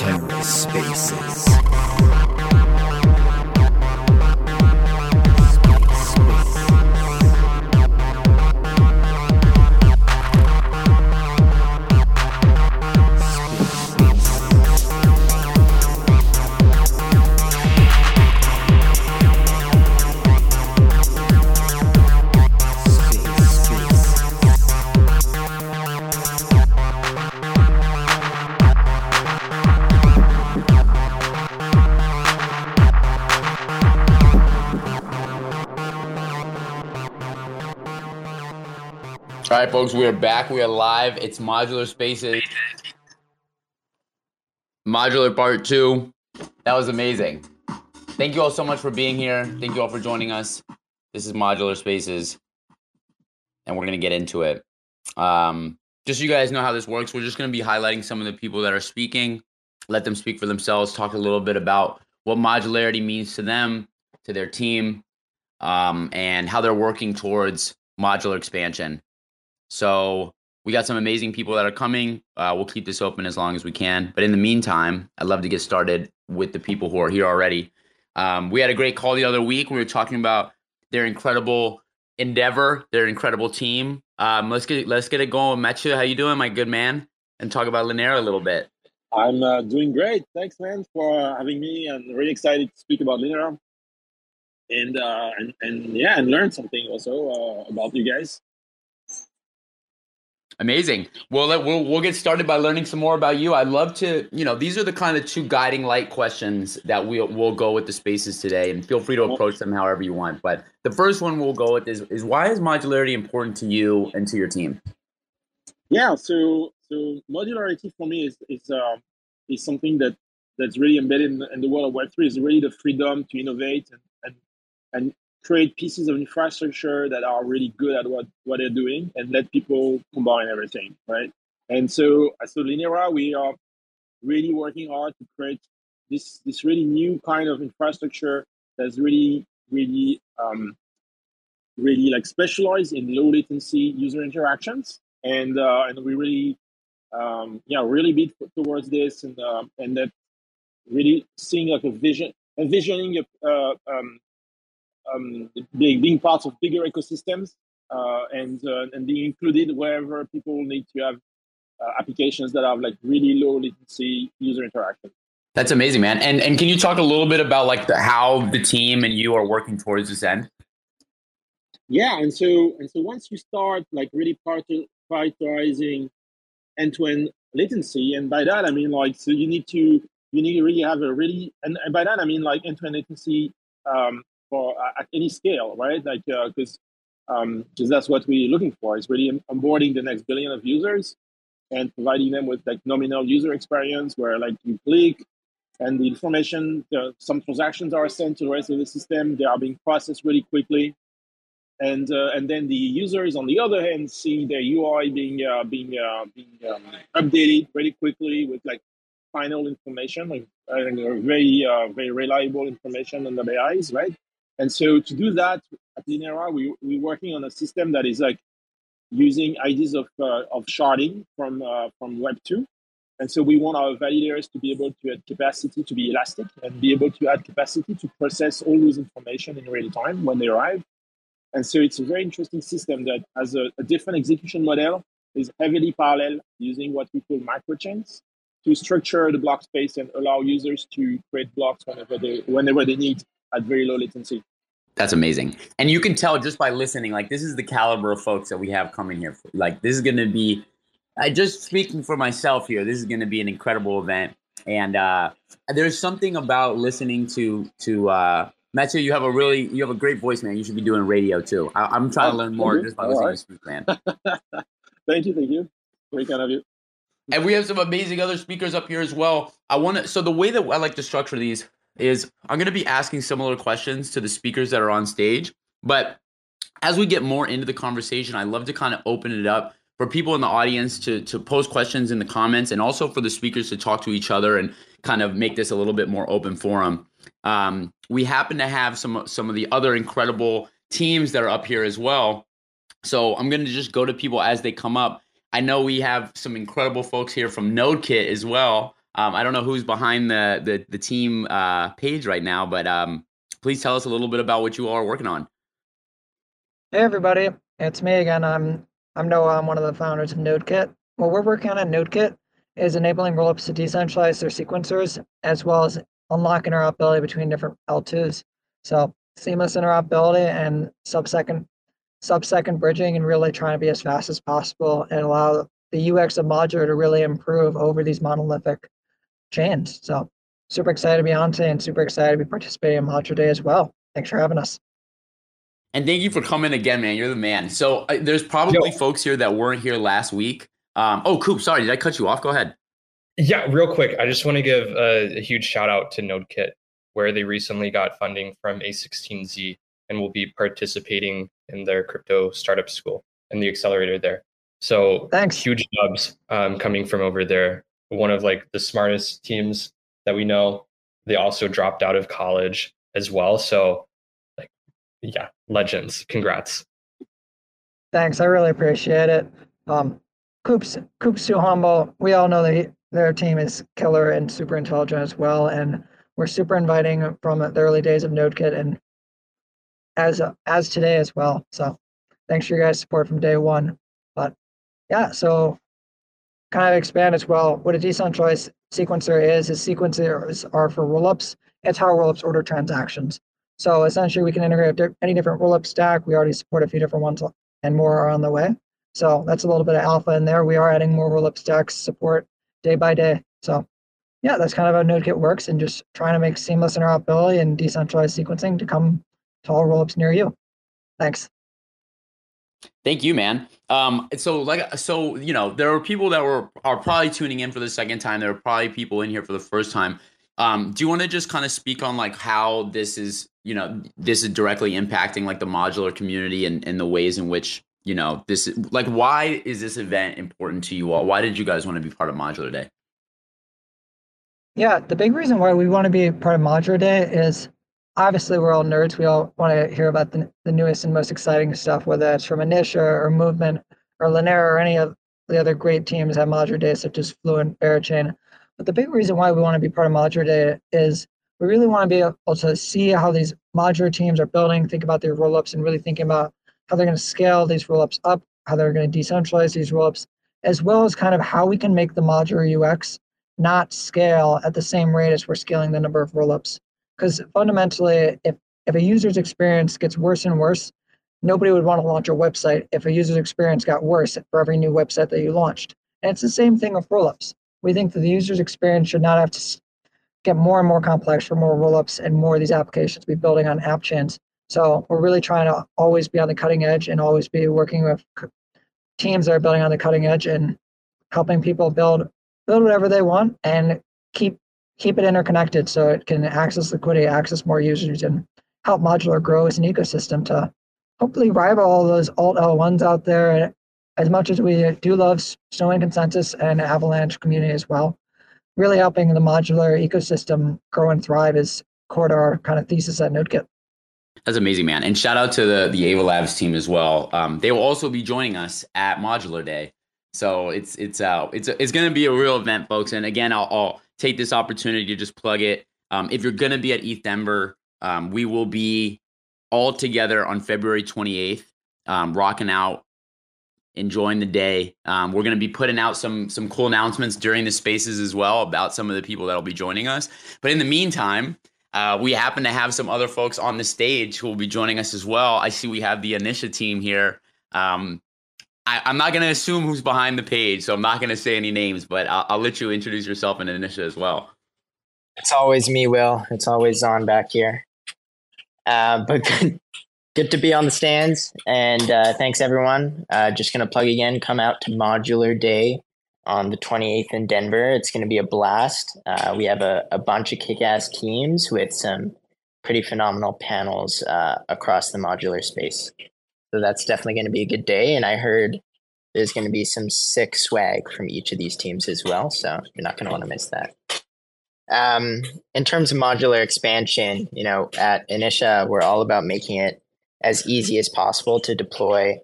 Terra Spaces. Right, folks, we are back. We are live. It's Modular Spaces. Modular Part 2. That was amazing. Thank you all so much for being here. Thank you all for joining us. This is Modular Spaces, and we're going to get into it. Um, just so you guys know how this works, we're just going to be highlighting some of the people that are speaking, let them speak for themselves, talk a little bit about what modularity means to them, to their team, um, and how they're working towards modular expansion. So we got some amazing people that are coming. Uh, we'll keep this open as long as we can. But in the meantime, I'd love to get started with the people who are here already. Um, we had a great call the other week. We were talking about their incredible endeavor, their incredible team. Um, let's get let's get it going. Mathieu, how you doing, my good man? And talk about Linera a little bit. I'm uh, doing great. Thanks, man, for having me. I'm really excited to speak about Linera and uh, and and yeah, and learn something also uh, about you guys. Amazing. Well, let, we'll we'll get started by learning some more about you. I'd love to, you know, these are the kind of two guiding light questions that we'll we'll go with the spaces today, and feel free to approach them however you want. But the first one we'll go with is is why is modularity important to you and to your team? Yeah, so so modularity for me is is um, is something that that's really embedded in, in the world of Web three. Is really the freedom to innovate and and and create pieces of infrastructure that are really good at what, what they're doing and let people combine everything, right? And so at so Linera, we are really working hard to create this this really new kind of infrastructure that's really, really um, really like specialized in low latency user interactions. And uh, and we really um, yeah, really beat towards this and uh, and that really seeing like a vision envisioning a, uh, um, um, being, being part of bigger ecosystems uh, and uh, and being included wherever people need to have uh, applications that have like really low latency user interaction. That's amazing, man. And and can you talk a little bit about like the, how the team and you are working towards this end? Yeah, and so and so once you start like really prioritizing end-to-end latency, and by that I mean like so you need to you need to really have a really and, and by that I mean like end-to-end latency um, for uh, at any scale, right? Like because uh, um, because that's what we're looking for is really onboarding the next billion of users and providing them with like nominal user experience where like you click and the information uh, some transactions are sent to the rest of the system. They are being processed really quickly. And uh, and then the users on the other hand see their UI being uh, being uh, being um, updated really quickly with like final information like very very reliable information on the AIs right and so to do that at Linera, we, we're working on a system that is like using ideas of, uh, of sharding from, uh, from Web 2. And so we want our validators to be able to add capacity to be elastic and be able to add capacity to process all those information in real time when they arrive. And so it's a very interesting system that has a, a different execution model, is heavily parallel using what we call microchains to structure the block space and allow users to create blocks whenever they whenever they need at very low latency. That's amazing. And you can tell just by listening, like this is the caliber of folks that we have coming here. Like this is going to be, I just speaking for myself here, this is going to be an incredible event. And uh, there's something about listening to to uh, Mathieu. You have a really, you have a great voice, man. You should be doing radio too. I, am trying to learn more just by listening right. to speak, man. thank you, thank you. Very kind of you. And we have some amazing other speakers up here as well. I want to. So the way that I like to structure these is I'm going to be asking similar questions to the speakers that are on stage. But as we get more into the conversation, I love to kind of open it up for people in the audience to to pose questions in the comments, and also for the speakers to talk to each other and kind of make this a little bit more open forum. Um, we happen to have some some of the other incredible teams that are up here as well. So I'm going to just go to people as they come up. I know we have some incredible folks here from NodeKit as well. Um, I don't know who's behind the the, the team uh, page right now, but um, please tell us a little bit about what you all are working on. Hey everybody, it's me again. I'm I'm Noah. I'm one of the founders of NodeKit. What we're working on at NodeKit is enabling rollups to decentralize their sequencers as well as unlock interoperability between different L2s. So seamless interoperability and sub-second sub-second bridging and really trying to be as fast as possible and allow the UX of modular to really improve over these monolithic chains. So super excited to be on today and super excited to be participating in Modular Day as well. Thanks for having us. And thank you for coming again, man. You're the man. So uh, there's probably Yo. folks here that weren't here last week. Um, oh, Coop, sorry, did I cut you off? Go ahead. Yeah, real quick. I just want to give a, a huge shout out to NodeKit, where they recently got funding from A16Z and will be participating in their crypto startup school and the accelerator there. So thanks. Huge jobs um, coming from over there. One of like the smartest teams that we know. They also dropped out of college as well. So like, yeah, legends. Congrats. Thanks. I really appreciate it. Um, Coop's Coop's too humble. We all know that he, their team is killer and super intelligent as well. And we're super inviting from the early days of NodeKit and as as today as well. So thanks for your guys' support from day one. But yeah, so kind of expand as well. What a decentralized sequencer is, is sequencers are for rollups. It's how rollups order transactions. So essentially, we can integrate any different rollup stack. We already support a few different ones, and more are on the way. So that's a little bit of alpha in there. We are adding more rollup stacks support day by day. So yeah, that's kind of how NodeKit works, and just trying to make seamless interoperability and decentralized sequencing to come to all rollups near you. Thanks. Thank you, man. Um, so like, so you know, there are people that were are probably tuning in for the second time. There are probably people in here for the first time. Um, do you want to just kind of speak on like how this is, you know, this is directly impacting like the modular community and, and the ways in which you know this is like why is this event important to you all? Why did you guys want to be part of Modular Day? Yeah, the big reason why we want to be part of Modular Day is obviously we're all nerds. We all want to hear about the, the newest and most exciting stuff, whether that's from Initia or Movement or Linera or any of the other great teams at Modular Day, such as Fluent, Berachain. But the big reason why we want to be part of Modular Day is we really want to be able to see how these modular teams are building, think about their rollups, and really thinking about how they're going to scale these rollups up, how they're going to decentralize these rollups, as well as kind of how we can make the modular UX not scale at the same rate as we're scaling the number of rollups because fundamentally if if a user's experience gets worse and worse nobody would want to launch a website if a user's experience got worse for every new website that you launched. And it's the same thing with rollups. We think that the user's experience should not have to get more and more complex for more rollups and more of these applications be building on app chains. So we're really trying to always be on the cutting edge and always be working with teams that are building on the cutting edge and helping people build build whatever they want and keep keep it interconnected so it can access liquidity, access more users, and help modular grow as an ecosystem to hopefully rival all those alt L1s out there. As much as we do love Snowman Consensus and Avalanche community as well, really helping the modular ecosystem grow and thrive is core to our kind of thesis at NodeKit. That's amazing, man. And shout out to the the Ava Labs team as well. Um, they will also be joining us at Modular Day. So it's it's uh it's it's going to be a real event, folks. And again, I'll, I'll take this opportunity to just plug it. Um, if you're going to be at ETH Denver, um, we will be all together on February 28th, um, rocking out, enjoying the day. Um, we're going to be putting out some some cool announcements during the spaces as well about some of the people that'll be joining us. But in the meantime, uh, we happen to have some other folks on the stage who will be joining us as well. I see we have the Initia team here. Um, I, am not going to assume who's behind the page, so I'm not going to say any names, but I'll, I'll, let you introduce yourself and Initia as well. It's always me, Will. It's always on back here. Uh, but good, good to be on the stands, and uh, thanks everyone. Uh, just going to plug again. Come out to Modular Day on the 28th in Denver. It's going to be a blast. Uh, we have a, a bunch of kick-ass teams with some pretty phenomenal panels uh, across the modular space. So that's definitely going to be a good day. And I heard there's going to be some sick swag from each of these teams as well. So you're not going to want to miss that. Um, in terms of modular expansion, you know, at Initia, we're all about making it as easy as possible to deploy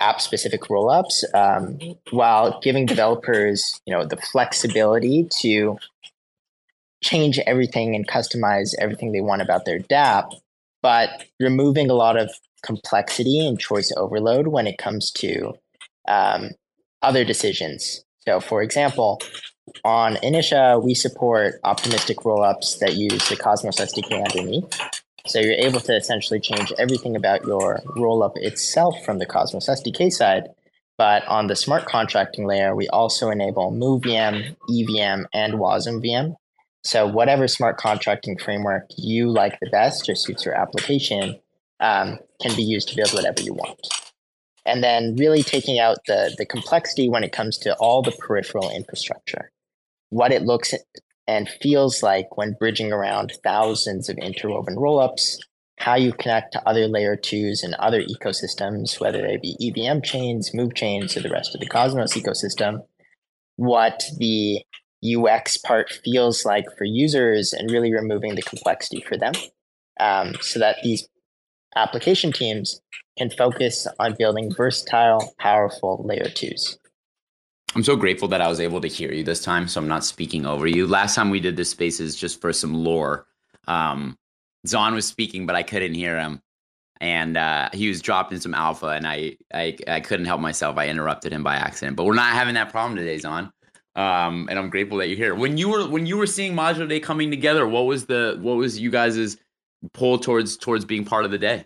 app specific rollups um, while giving developers you know the flexibility to change everything and customize everything they want about their dApp, but removing a lot of complexity and choice overload when it comes to um, other decisions. So, for example, on Initia, we support optimistic rollups that use the Cosmos SDK underneath. So you're able to essentially change everything about your rollup itself from the Cosmos SDK side. But on the smart contracting layer, we also enable MoveVM, EVM, and Wasm VM. So whatever smart contracting framework you like the best or suits your application um, can be used to build whatever you want. And then really taking out the, the complexity when it comes to all the peripheral infrastructure, what it looks and feels like when bridging around thousands of interwoven rollups, how you connect to other layer twos and other ecosystems, whether they be EVM chains, move chains, or the rest of the Cosmos ecosystem, what the UX part feels like for users, and really removing the complexity for them. Um, so that these application teams can focus on building versatile, powerful layer twos. I'm so grateful that I was able to hear you this time, so I'm not speaking over you. Last time we did this spaces just for some lore. Um, Zon was speaking, but I couldn't hear him, and uh, he was dropping some alpha, and I, I I couldn't help myself. I interrupted him by accident, but we're not having that problem today, Zon. Um, and I'm grateful that you're here. When you were when you were seeing Modular Day coming together, what was the what was you guys' pull towards towards being part of the day?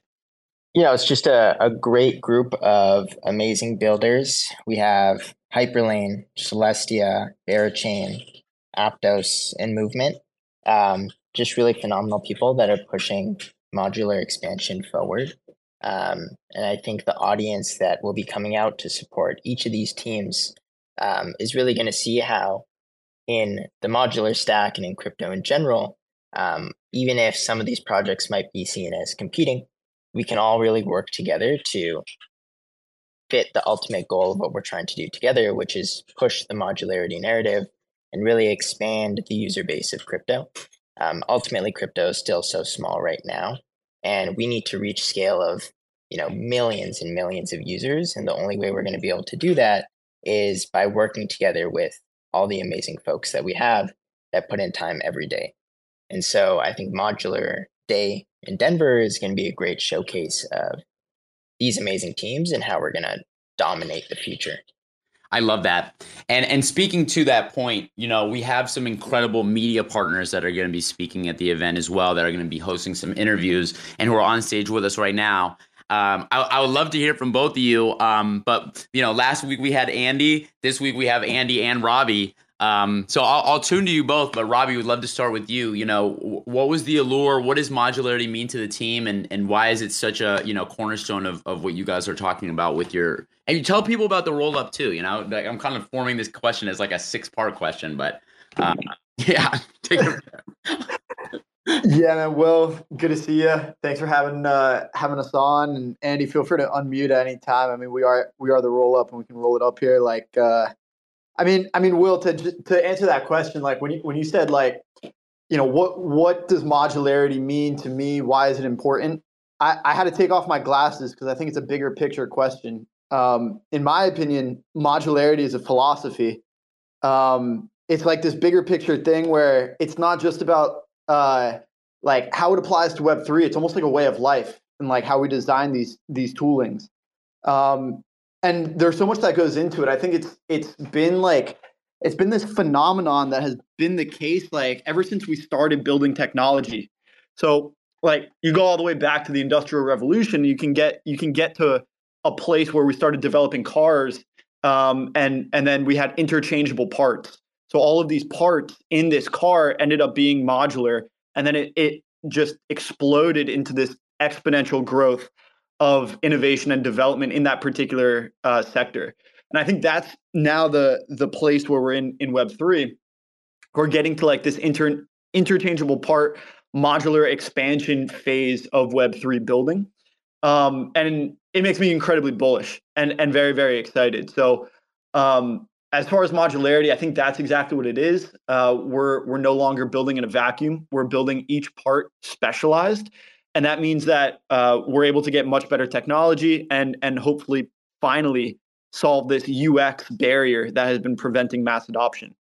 Yeah, it's just a, a great group of amazing builders. We have Hyperlane, Celestia, Berachain, Aptos, and Movement. Um, just really phenomenal people that are pushing modular expansion forward. Um, and I think the audience that will be coming out to support each of these teams um, is really going to see how, in the modular stack and in crypto in general, um, even if some of these projects might be seen as competing, we can all really work together to fit the ultimate goal of what we're trying to do together, which is push the modularity narrative and really expand the user base of crypto. Um, ultimately, crypto is still so small right now, and we need to reach scale of you know millions and millions of users. And the only way we're going to be able to do that is by working together with all the amazing folks that we have that put in time every day. And so I think Modular Day in Denver is going to be a great showcase of these amazing teams and how we're going to dominate the future. I love that. And and speaking to that point, you know, we have some incredible media partners that are going to be speaking at the event as well that are going to be hosting some interviews and who are on stage with us right now. Um, I, I, would love to hear from both of you. Um, but you know, last week we had Andy. This week we have Andy and Robbie. Um, so I'll, I'll tune to you both, but Robbie, would love to start with you. You know, what was the allure? What does modularity mean to the team, and and why is it such a you know cornerstone of, of what you guys are talking about with your? And you tell people about the roll up too. You know, like I'm kind of forming this question as like a six part question, but um, yeah, take yeah, man. Will, good to see you. Thanks for having uh, having us on. And Andy, feel free to unmute at any time. I mean, we are we are the roll up, and we can roll it up here. Like, uh, I mean, I mean, Will, to to answer that question, like when you when you said like, you know, what what does modularity mean to me? Why is it important? I, I had to take off my glasses because I think it's a bigger picture question. Um, in my opinion, modularity is a philosophy. Um, it's like this bigger picture thing where it's not just about uh, like how it applies to Web three. It's almost like a way of life and like how we design these these toolings. Um, and there's so much that goes into it. I think it's it's been like it's been this phenomenon that has been the case like ever since we started building technology. So like you go all the way back to the industrial revolution, you can get you can get to a place where we started developing cars um, and and then we had interchangeable parts. So all of these parts in this car ended up being modular, and then it, it just exploded into this exponential growth of innovation and development in that particular uh, sector. And I think that's now the the place where we're in in Web three. We're getting to like this inter, interchangeable part modular expansion phase of Web three building, um, and it makes me incredibly bullish and and very very excited. So. Um, as far as modularity, I think that's exactly what it is. Uh, we're we're no longer building in a vacuum. We're building each part specialized, and that means that uh, we're able to get much better technology and and hopefully finally solve this UX barrier that has been preventing mass adoption.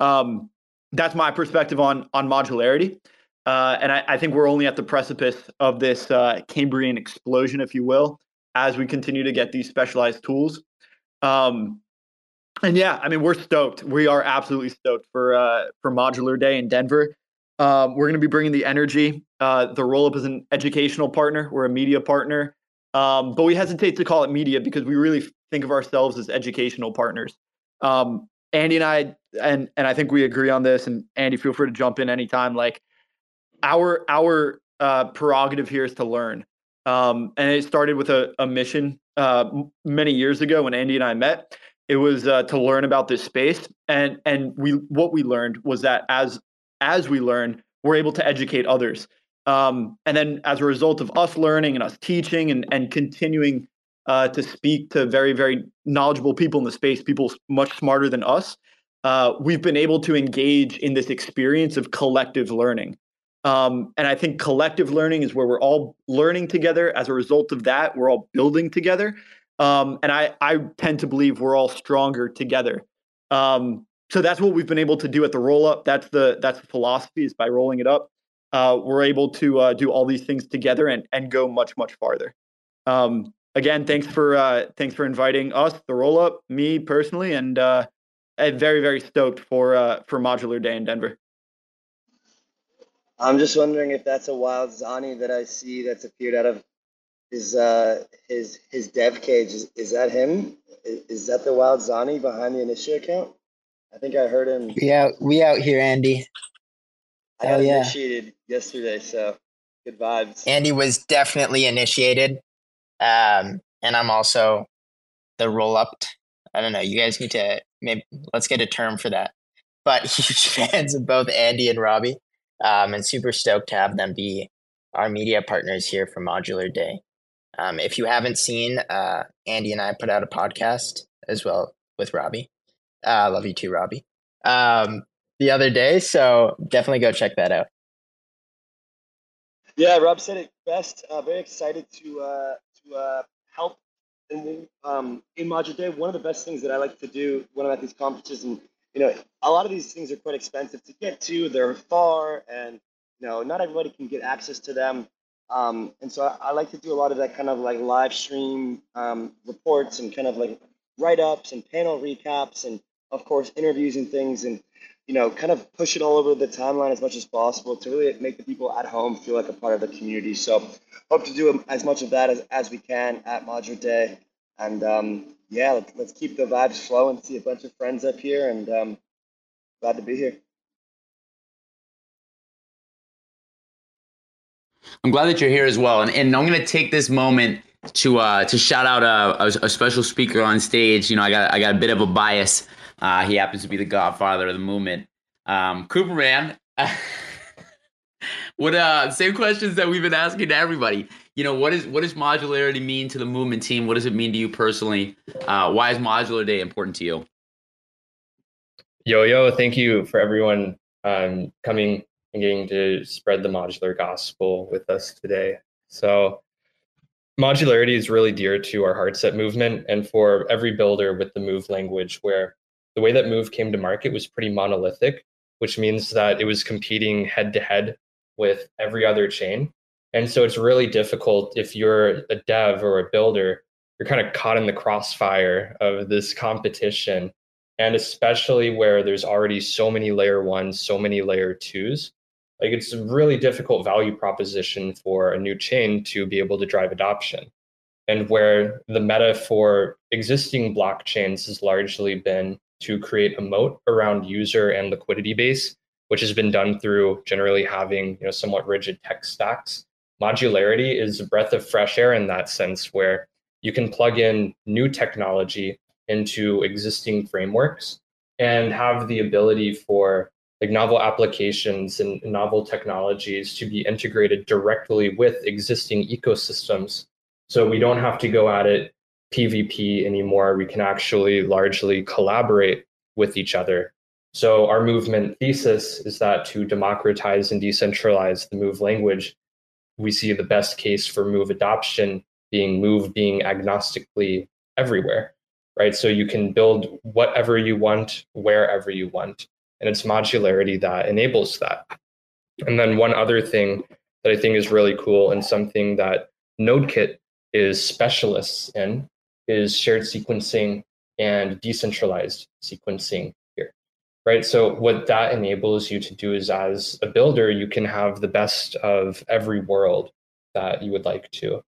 Um, that's my perspective on on modularity. Uh, and I, I, think we're only at the precipice of this uh, Cambrian explosion, if you will, as we continue to get these specialized tools. Um, and yeah, I mean, we're stoked. We are absolutely stoked for uh, for Modular Day in Denver. Um, we're going to be bringing the energy. Uh, the roll up is an educational partner. We're a media partner, um, but we hesitate to call it media because we really think of ourselves as educational partners. Um, Andy and I, and and I think we agree on this. And Andy, feel free to jump in anytime. Like our our uh, prerogative here is to learn. Um, and it started with a, a mission uh, many years ago when Andy and I met. It was uh, to learn about this space, and and we what we learned was that as as we learn, we're able to educate others. Um, and then as a result of us learning and us teaching and and continuing uh, to speak to very very knowledgeable people in the space, people much smarter than us, uh, we've been able to engage in this experience of collective learning. Um, and I think collective learning is where we're all learning together. As a result of that, we're all building together. Um, and I, I tend to believe we're all stronger together. Um, so that's what we've been able to do at the roll up. That's the that's the philosophy is by rolling it up. Uh, we're able to uh, do all these things together and and go much much farther. Um, again, thanks for uh, thanks for inviting us, the roll up, me personally, and uh, I'm very very stoked for uh, for Modular Day in Denver. I'm just wondering if that's a wild Zani that I see that's appeared out of his uh, his his dev cage. Is, is that him? Is, is that the wild Zani behind the Initia account? I think I heard him. We out we out here, Andy. I got yeah. initiated yesterday, so good vibes. Andy was definitely initiated. Um, and I'm also the roll up. I don't know. You guys need to maybe let's get a term for that. But huge fans of both Andy and Robbie um, and super stoked to have them be our media partners here for Modular Day. Um, if you haven't seen, uh, Andy and I put out a podcast as well with Robbie. I uh, love you too, Robbie. Um, the other day, so definitely go check that out. Yeah, Rob said it best. Uh, very excited to uh, to uh, help in um, in Modular Day. One of the best things that I like to do when I'm at these conferences and you know, a lot of these things are quite expensive to get to. They're far, and you know, not everybody can get access to them. Um, and so I, I, like to do a lot of that kind of like live stream um, reports and kind of like write ups and panel recaps, and of course interviews and things, and you know, kind of push it all over the timeline as much as possible to really make the people at home feel like a part of the community. So hope to do as much of that as, as we can at Modular Day. And um, yeah, let's, let's keep the vibes flowing. See a bunch of friends up here, and um, glad to be here. I'm glad that you're here as well, and, and I'm to take this moment to uh, to shout out a, a, special speaker on stage. You know, I got I got a bit of a bias. Uh, he happens to be the godfather of the movement, um, Cooper Man. what uh, same questions that we've been asking to everybody. You know what is what does modularity mean to the movement team? What does it mean to you personally? Uh, why is modular day important to you? Yo yo thank you for everyone um, coming and getting to spread the modular gospel with us today. So modularity is really dear to our hardset movement and for every builder with the move language where the way that move came to market was pretty monolithic which means that it was competing head to head with every other chain and so it's really difficult if you're a dev or a builder, you're kind of caught in the crossfire of this competition. And especially where there's already so many layer ones, so many layer twos, like it's a really difficult value proposition for a new chain to be able to drive adoption. And where the meta for existing blockchains has largely been to create a moat around user and liquidity base, which has been done through generally having you know somewhat rigid tech stacks modularity is a breath of fresh air in that sense, where you can plug in new technology into existing frameworks and have the ability for like novel applications and novel technologies to be integrated directly with existing ecosystems. So we don't have to go at it PvP anymore. We can actually largely collaborate with each other. So our movement thesis is that to democratize and decentralize the move language we see the best case for move adoption being move being agnostically everywhere, right? So you can build whatever you want, wherever you want. And it's modularity that enables that. And then one other thing that I think is really cool and something that NodeKit is specialists in is shared sequencing and decentralized sequencing here, right? So what that enables you to do is as a builder, you can have the best of every world that you would like to.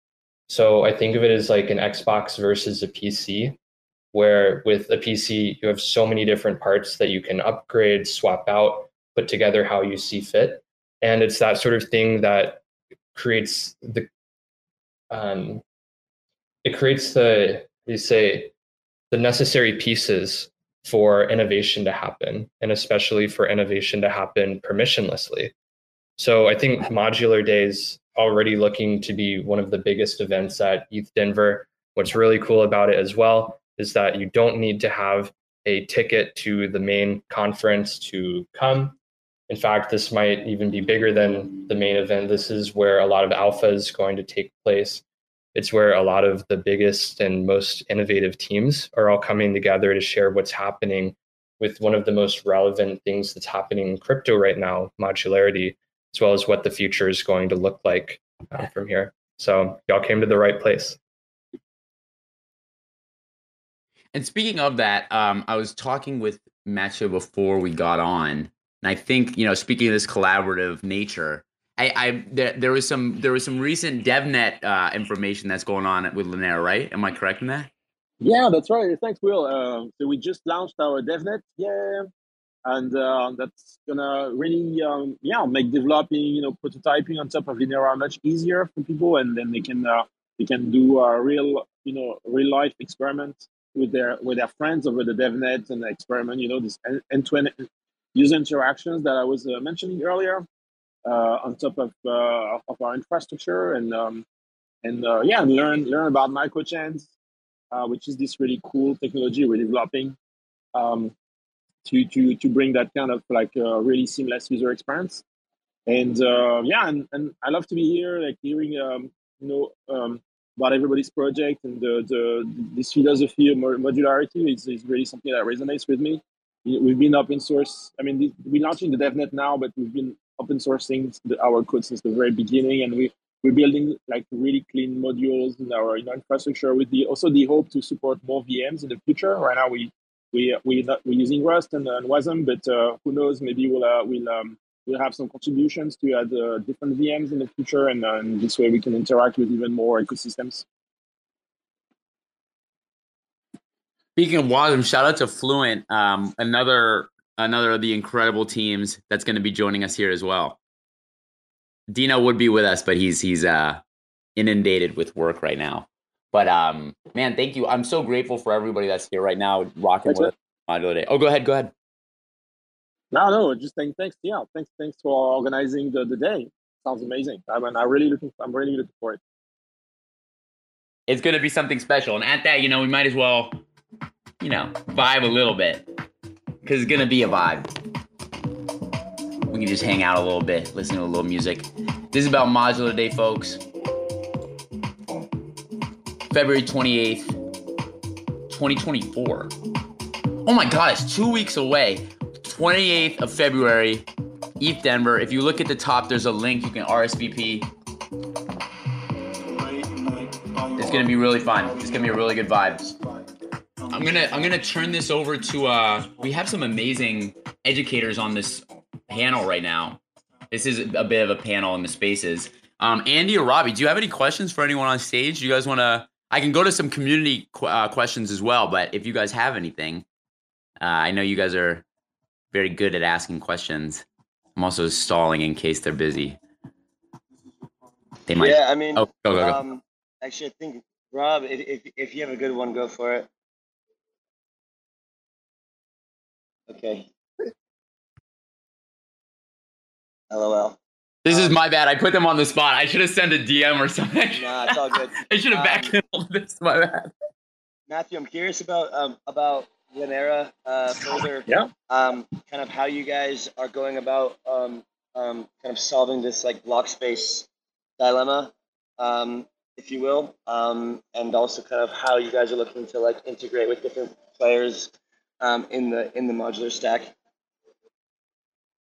So I think of it as like an Xbox versus a PC, where with a PC, you have so many different parts that you can upgrade, swap out, put together how you see fit. And it's that sort of thing that creates the um, it creates the you say the necessary pieces for innovation to happen and especially for innovation to happen permissionlessly. So i think modular days already looking to be one of the biggest events at ETHDenver what's really cool about it as well is that you don't need to have a ticket to the main conference to come. In fact, this might even be bigger than the main event. This is where a lot of alpha is going to take place it's where a lot of the biggest and most innovative teams are all coming together to share what's happening with one of the most relevant things that's happening in crypto right now, modularity, as well as what the future is going to look like uh, from here. So y'all came to the right place. And speaking of that, um, I was talking with Matcha before we got on, and I think you know, speaking of this collaborative nature, I, I there, there was some there was some recent DevNet uh, information that's going on with Linera, right? Am I correct in that? Yeah, that's right. Thanks, Will. Uh, so we just launched our DevNet, yeah, and uh, that's gonna really, um, yeah, make developing, you know, prototyping on top of Linera much easier for people, and then they can uh, they can do a real, you know, real life experiment with their with their friends over the DevNet and experiment, you know, this end to end user interactions that I was uh, mentioning earlier. Uh, on top of uh, of our infrastructure and um, and uh, yeah, learn learn about microchains, which is this really cool technology we're developing um, to to to bring that kind of like really seamless user experience. And yeah, and, and I love to be here, like hearing um, you know um, about everybody's project and the, the this philosophy of modularity is, is really something that resonates with me. We've been open source. I mean, we're launching the DevNet now, but we've been open sourcing our code since the very beginning, and we we're building like really clean modules in our in our infrastructure with the also the hope to support more VMs in the future. Right now, we we we not, we're using Rust and, and Wasm, but uh, who knows? Maybe we'll uh, we'll um, we'll have some contributions to add uh, different VMs in the future, and, uh, and this way we can interact with even more ecosystems. Speaking of Wasm, shout out to Fluent, um, another another of the incredible teams that's going to be joining us here as well. Dino would be with us, but he's he's uh, inundated with work right now. But um, man, thank you. I'm so grateful for everybody that's here right now, rocking with Modular Day. Oh, go ahead, go ahead. No, no, just thank, thanks. Yeah, thanks, thanks for organizing the, the day. Sounds amazing. I mean, I really looking. I'm really looking for it. It's going to be something special, and at that, you know, we might as well, you know, vibe a little bit because it's gonna be a vibe. We can just hang out a little bit, listen to a little music. This is about Modular Day, folks. February 28th, 2024. Oh my god, it's two weeks away. 28th of February, ETHDenver. If you look at the top, there's a link. You can RSVP. It's gonna be really fun. It's gonna be a really good vibe. I'm gonna I'm gonna turn this over to uh we have some amazing educators on this panel right now. This is a bit of a panel in the spaces. Um, Andy or Robbie, do you have any questions for anyone on stage? Do you guys want to? I can go to some community qu- uh, questions as well, but if you guys have anything, uh, I know you guys are very good at asking questions. I'm also stalling in case they're busy. They might. Yeah, I mean, oh, go, go, go. Um, actually, I think Rob, if, if if you have a good one, go for it. Okay. LOL. This um, is my bad. I put them on the spot. I should have sent a DM or something. Nah, it's all good. I should have um, backed this. My bad. Matthew, I'm curious about um, about Linera uh, further. Yeah. Um, kind of how you guys are going about um, um, kind of solving this like block space dilemma. Um, if you will, um, and also kind of how you guys are looking to like integrate with different players um, in the in the modular stack.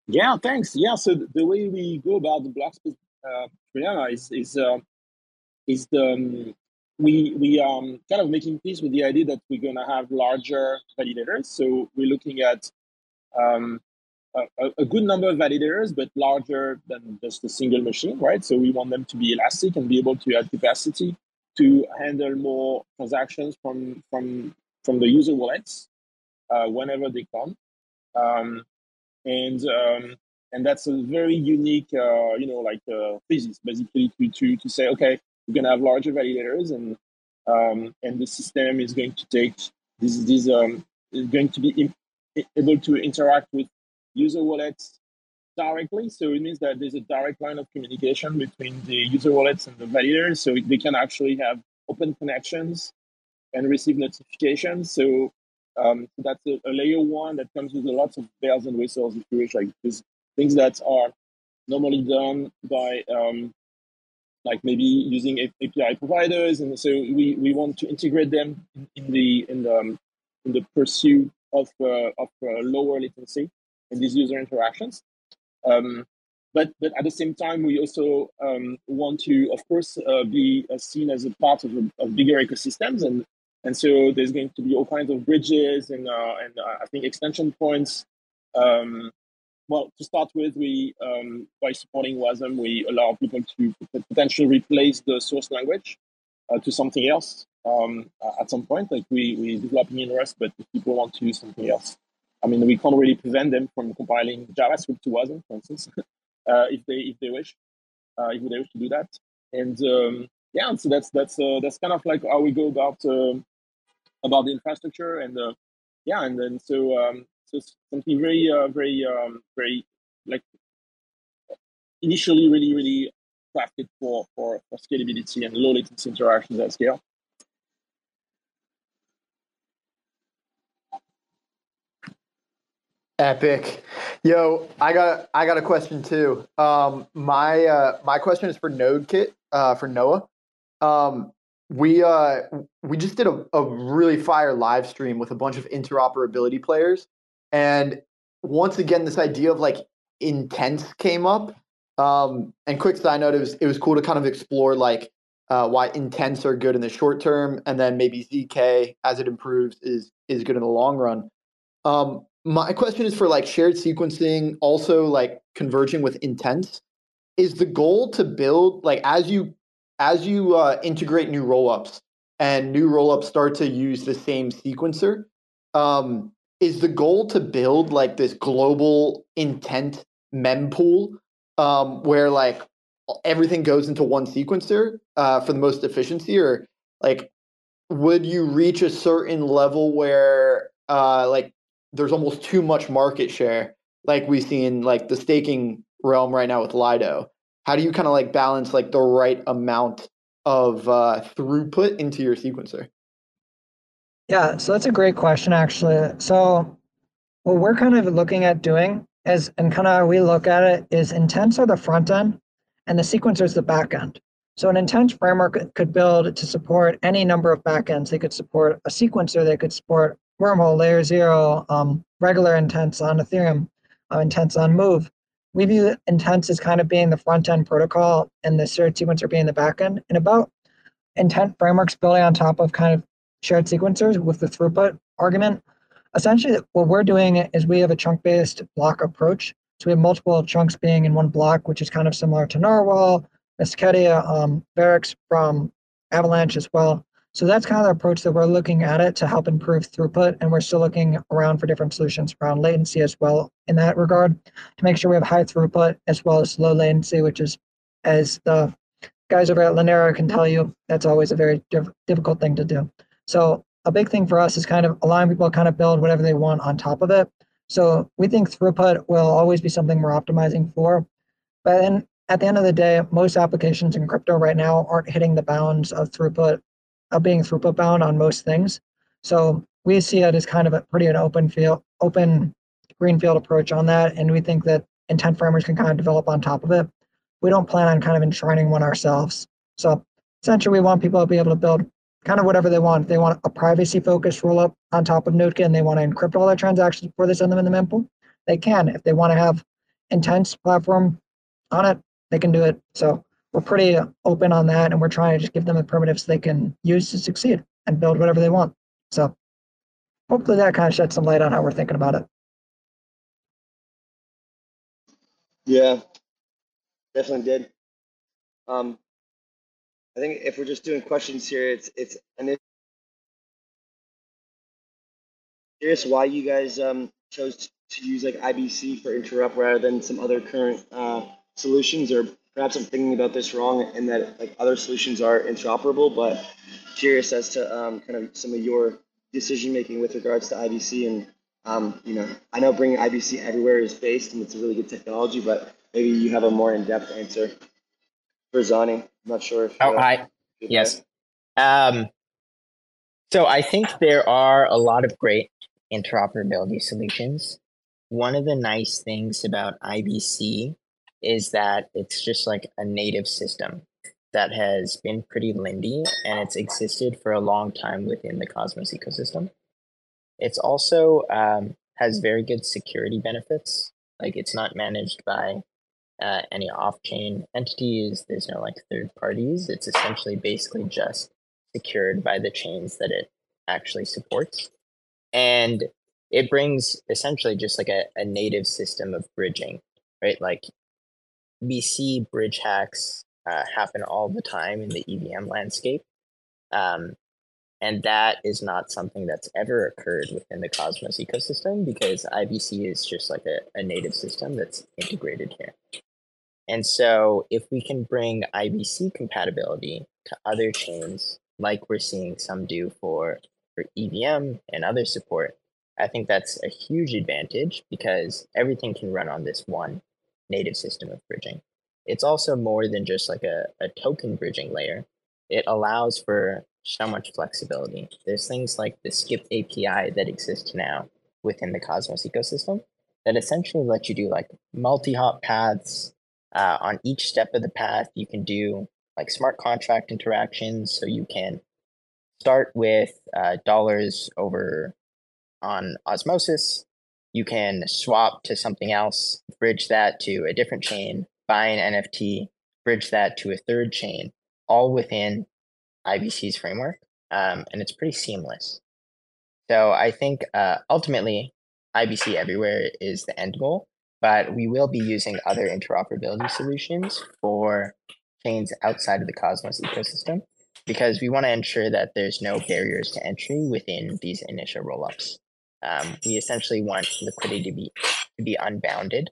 Yeah, thanks. Yeah, so the way we go about the block space uh, is is uh, is the um, we we um kind of making peace with the idea that we're gonna have larger validators. So we're looking at um, a, a, good number of validators, but larger than just a single machine, right? So we want them to be elastic and be able to add capacity to handle more transactions from from from the user wallets uh, whenever they come, um, and um, and that's a very unique, uh, you know, like uh, thesis basically to to to say, okay, we're gonna have larger validators, and um, and the system is going to take this this um, is going to be able to interact with user wallets directly. So it means that there's a direct line of communication between the user wallets and the validators. So they can actually have open connections and receive notifications. So um, that's a, a, layer one that comes with lots of bells and whistles, if you wish, like these things that are normally done by um, like maybe using API providers. And so we, we want to integrate them in, in the in the um, in the pursuit of uh, of uh, lower latency in these user interactions. Um, but but at the same time, we also um, want to, of course, uh, be uh, seen as a part of, a, of bigger ecosystems, and and so there's going to be all kinds of bridges and uh, and uh, I think extension points. Um, well, to start with, we um, by supporting WASM, we allow people to potentially replace the source language uh, to something else um, at some point. Like we we developing in Rust, but if people want to use something else, I mean, we can't really prevent them from compiling JavaScript to WASM, for instance, uh, if they if they wish, uh, if they wish to do that. And um, yeah, so that's that's uh, that's kind of like how we go about um, about the infrastructure and uh, yeah, and then so um, so something very uh, very um, very like initially really really crafted for for, for scalability and low latency interactions at scale. Epic. Yo, I got I got a question too. Um, my uh, my question is for NodeKit, uh, for Noah. Um, we uh, we just did a, a really fire live stream with a bunch of interoperability players, and once again, this idea of like intents came up. Um, and quick side note, it was it was cool to kind of explore like uh, why intents are good in the short term, and then maybe zk as it improves is is good in the long run. Um, my question is for like shared sequencing, also like converging with intents. Is the goal to build like as you as you uh, integrate new rollups and new rollups start to use the same sequencer? Um, is the goal to build like this global intent mempool um, where like everything goes into one sequencer uh, for the most efficiency, or like would you reach a certain level where uh, like there's almost too much market share, like we see in like the staking realm right now with Lido. How do you kind of like balance like the right amount of uh, throughput into your sequencer? Yeah, so that's a great question, actually. So, what we're kind of looking at doing is, and kind of how we look at it, is intents are the front end and the sequencer is the back end. So, an intent framework could build to support any number of backends. They could support a sequencer, they could support wormhole, layer zero, um, regular intents on Ethereum, uh, intents on Move. We view intents as kind of being the front end protocol and the shared sequencer being the back end. And about intent frameworks building on top of kind of shared sequencers with the throughput argument. Essentially, what we're doing is we have a chunk based block approach. So we have multiple chunks being in one block, which is kind of similar to Narwhal, Mesquite, um, Vryx from Avalanche as well. So that's kind of the approach that we're looking at it to help improve throughput. And we're still looking around for different solutions around latency as well in that regard to make sure we have high throughput as well as low latency, which is, as the guys over at Linera can tell you, that's always a very diff- difficult thing to do. So a big thing for us is kind of allowing people to kind of build whatever they want on top of it. So we think throughput will always be something we're optimizing for. But then at the end of the day, most applications in crypto right now aren't hitting the bounds of throughput of being throughput bound on most things. So we see it as kind of a pretty an open field, open greenfield approach on that, and we think that intent framers can kind of develop on top of it. We don't plan on kind of enshrining one ourselves. So essentially we want people to be able to build kind of whatever they want. They want a privacy focused rollup on top of NodeKit and they want to encrypt all their transactions before they send them in the mempool, they can. If they want to have intents platform on it, they can do it. So we're pretty open on that and we're trying to just give them the primitives they can use to succeed and build whatever they want. So hopefully that kind of sheds some light on how we're thinking about it. Yeah, definitely did. Um, I think if we're just doing questions here, it's it's and curious why you guys um, chose to use like IBC for interrupt rather than some other current uh, solutions, or perhaps I'm thinking about this wrong and that like other solutions are interoperable, but curious as to um, kind of some of your decision making with regards to IBC and um, you know I know bringing IBC everywhere is based and it's a really good technology, but maybe you have a more in-depth answer for Zani. I'm not sure if. Oh, uh, hi. Yes. Um, so I think there are a lot of great interoperability solutions. One of the nice things about IBC is that it's just like a native system that has been pretty lindy and it's existed for a long time within the Cosmos ecosystem. It's also um, has very good security benefits. Like it's not managed by uh, any off-chain entities. There's no like third parties. It's essentially basically just secured by the chains that it actually supports, and it brings essentially just like a, a native system of bridging, right? Like we see bridge hacks uh, happen all the time in the EVM landscape. Um, and that is not something that's ever occurred within the Cosmos ecosystem because IBC is just like a, a native system that's integrated here. And so if we can bring IBC compatibility to other chains, like we're seeing some do for, for EVM and other support, I think that's a huge advantage because everything can run on this one native system of bridging. It's also more than just like a, a token bridging layer. It allows for so much flexibility. There's things like the skip API that exists now within the Cosmos ecosystem that essentially let you do like multi-hop paths. Uh, on each step of the path, you can do like smart contract interactions. So you can start with uh, dollars over on Osmosis. You can swap to something else, bridge that to a different chain, buy an NFT, bridge that to a third chain, all within IBC's framework. Um, and it's pretty seamless. So I think uh, ultimately, IBC everywhere is the end goal, but we will be using other interoperability solutions for chains outside of the Cosmos ecosystem because we want to ensure that there's no barriers to entry within these initial rollups. Um, we essentially want liquidity to be to be unbounded,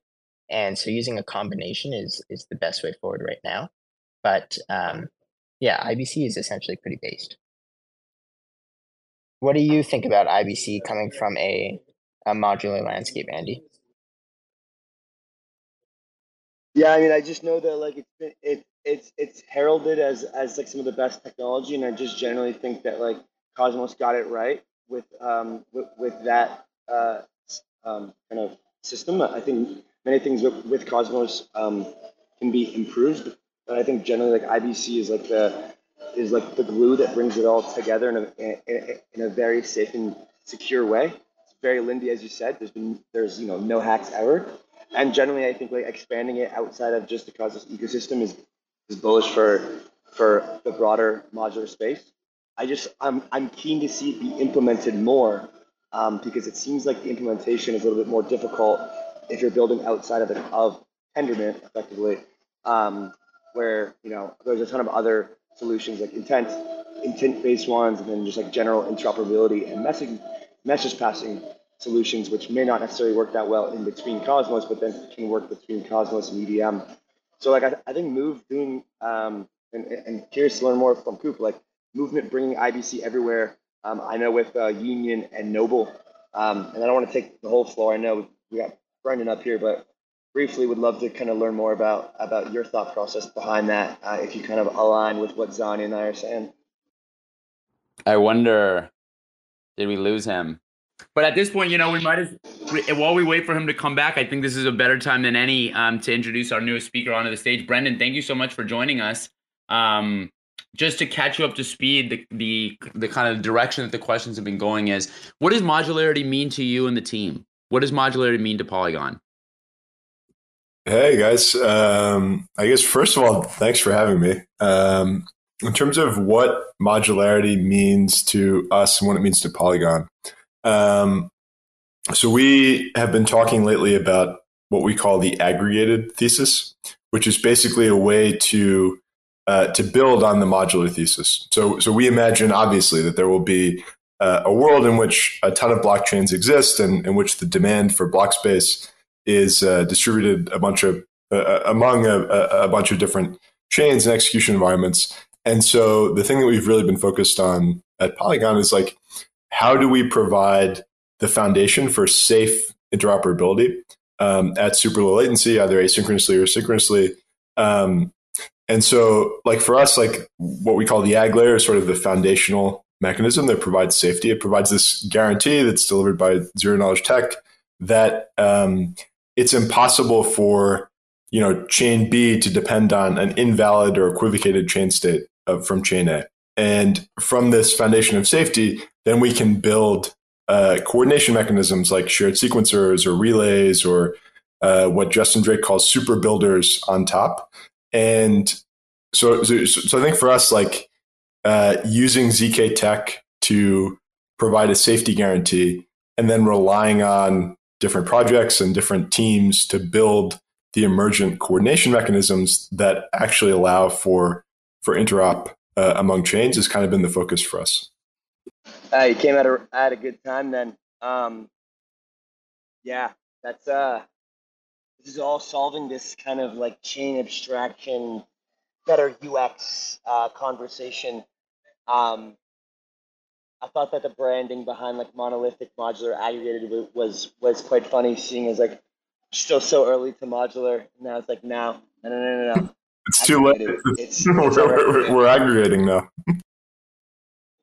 and so using a combination is is the best way forward right now. But um, yeah, IBC is essentially pretty based. What do you think about IBC coming from a a modular landscape, Andy? Yeah, I mean, I just know that like it's been, it it's it's heralded as as like some of the best technology, and I just generally think that like Cosmos got it right with um with, with that uh um kind of system. I think many things with, with Cosmos um can be improved, but I think generally like IBC is like the is like the glue that brings it all together in a in, in a very safe and secure way. It's very Lindy, as you said. There's been there's you know no hacks ever, and generally I think like expanding it outside of just the Cosmos ecosystem is is bullish for for the broader modular space. I just I'm I'm keen to see it be implemented more um, because it seems like the implementation is a little bit more difficult if you're building outside of the of Tendermint effectively, um, where you know there's a ton of other solutions like intent intent based ones and then just like general interoperability and message message passing solutions which may not necessarily work that well in between Cosmos, but then can work between Cosmos and EVM. So like I, I think Move doing um, and, and curious to learn more from Coop like movement bringing IBC everywhere. Um, I know with uh, Union and Noble, um, and I don't want to take the whole floor. I know we got Brendan up here, but briefly would love to kind of learn more about about your thought process behind that, uh, if you kind of align with what Zani and I are saying. I wonder, did we lose him? But at this point, you know, we might have, while we wait for him to come back, I think this is a better time than any um, to introduce our newest speaker onto the stage. Brendan, thank you so much for joining us. Um, just to catch you up to speed, the, the the kind of direction that the questions have been going is, what does modularity mean to you and the team? What does modularity mean to Polygon? Hey guys, um, I guess first of all, thanks for having me. Um, in terms of what modularity means to us and what it means to Polygon, um, so we have been talking lately about what we call the aggregated thesis, which is basically a way to uh, to build on the modular thesis. So, so we imagine obviously that there will be uh, a world in which a ton of blockchains exist and in which the demand for block space is uh, distributed a bunch of uh, uh, among a, a, bunch of different chains and execution environments. And so the thing that we've really been focused on at Polygon is like, how do we provide the foundation for safe interoperability um, at super low latency, either asynchronously or synchronously? Um, and so, like for us, like what we call the AggLayer is sort of the foundational mechanism that provides safety. It provides this guarantee that's delivered by zero knowledge tech that um, it's impossible for you know chain B to depend on an invalid or equivocated chain state of, from chain A. And from this foundation of safety, then we can build uh, coordination mechanisms like shared sequencers or relays or uh, what Justin Drake calls super builders on top and so, so, so I think for us, like uh, using ZK Tech to provide a safety guarantee, and then relying on different projects and different teams to build the emergent coordination mechanisms that actually allow for for interop uh, among chains has kind of been the focus for us. Uh, you came at a at a good time then. Um, yeah, that's uh this is all solving this kind of like chain abstraction, better UX uh, conversation. Um, I thought that the branding behind like monolithic, modular, aggregated was was quite funny. Seeing as like still so early to modular, now it's like now, no, no, no, no, no. It's too late. It's, we're, we're, we're, aggregating now.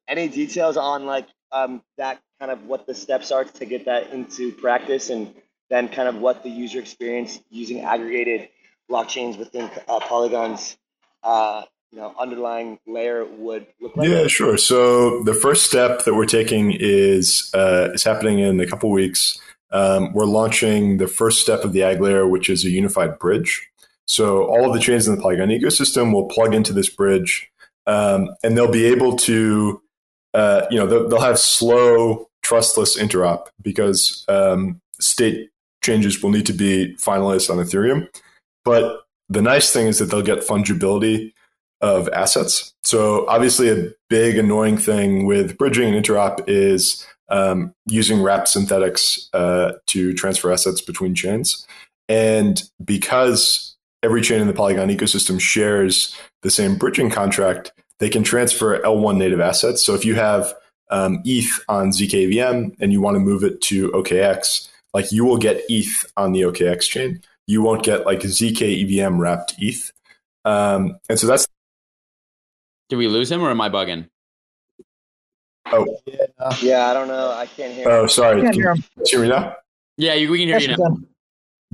Any details on like um, that kind of what the steps are to get that into practice and then kind of what the user experience using aggregated blockchains within uh, Polygon's uh, you know underlying layer would look like? Yeah, sure. So the first step that we're taking is uh, is happening in a couple weeks. Um, we're launching the first step of the AggLayer, which is a unified bridge. So all of the chains in the Polygon ecosystem will plug into this bridge, um, and they'll be able to, uh, you know, they'll, they'll, have slow, trustless interop because um, state changes will need to be finalized on Ethereum. But the nice thing is that they'll get fungibility of assets. So obviously, a big annoying thing with bridging and interop is um, using wrapped synthetics uh, to transfer assets between chains. And because every chain in the Polygon ecosystem shares the same bridging contract, they can transfer L1 native assets. So if you have um, ETH on ZKVM and you want to move it to OKX, like you will get ETH on the OKX chain. You won't get like ZK EVM wrapped ETH. Um, and so that's. Did we lose him or am I bugging? Oh. Yeah, I don't know. I can't hear. Oh, sorry. Can you hear me now? Yeah, you, we can hear yes, you now.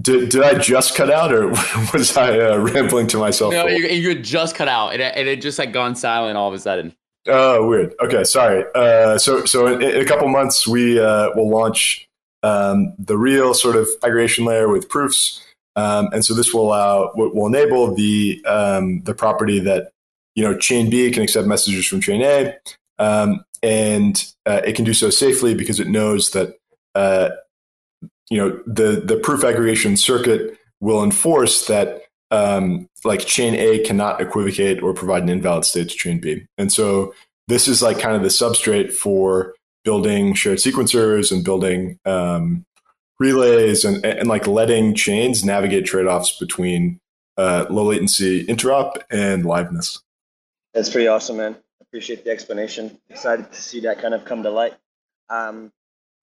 Did, did I just cut out or was I uh, rambling to myself? No, you, you just cut out. It, it had just like gone silent all of a sudden. Oh, weird. Okay, sorry. Uh, so, so in, in, a couple months, we uh, will launch um, the real sort of aggregation layer with proofs. Um, and so this will allow, will enable the um, the property that you know chain B can accept messages from chain A, um, and uh, it can do so safely because it knows that uh, you know the the proof aggregation circuit will enforce that um, like chain A cannot equivocate or provide an invalid state to chain B. And so this is like kind of the substrate for building shared sequencers and building um, relays and, and like letting chains navigate trade-offs between uh, low latency interop and liveness. That's pretty awesome, man. Appreciate the explanation. Excited to see that kind of come to light. Um,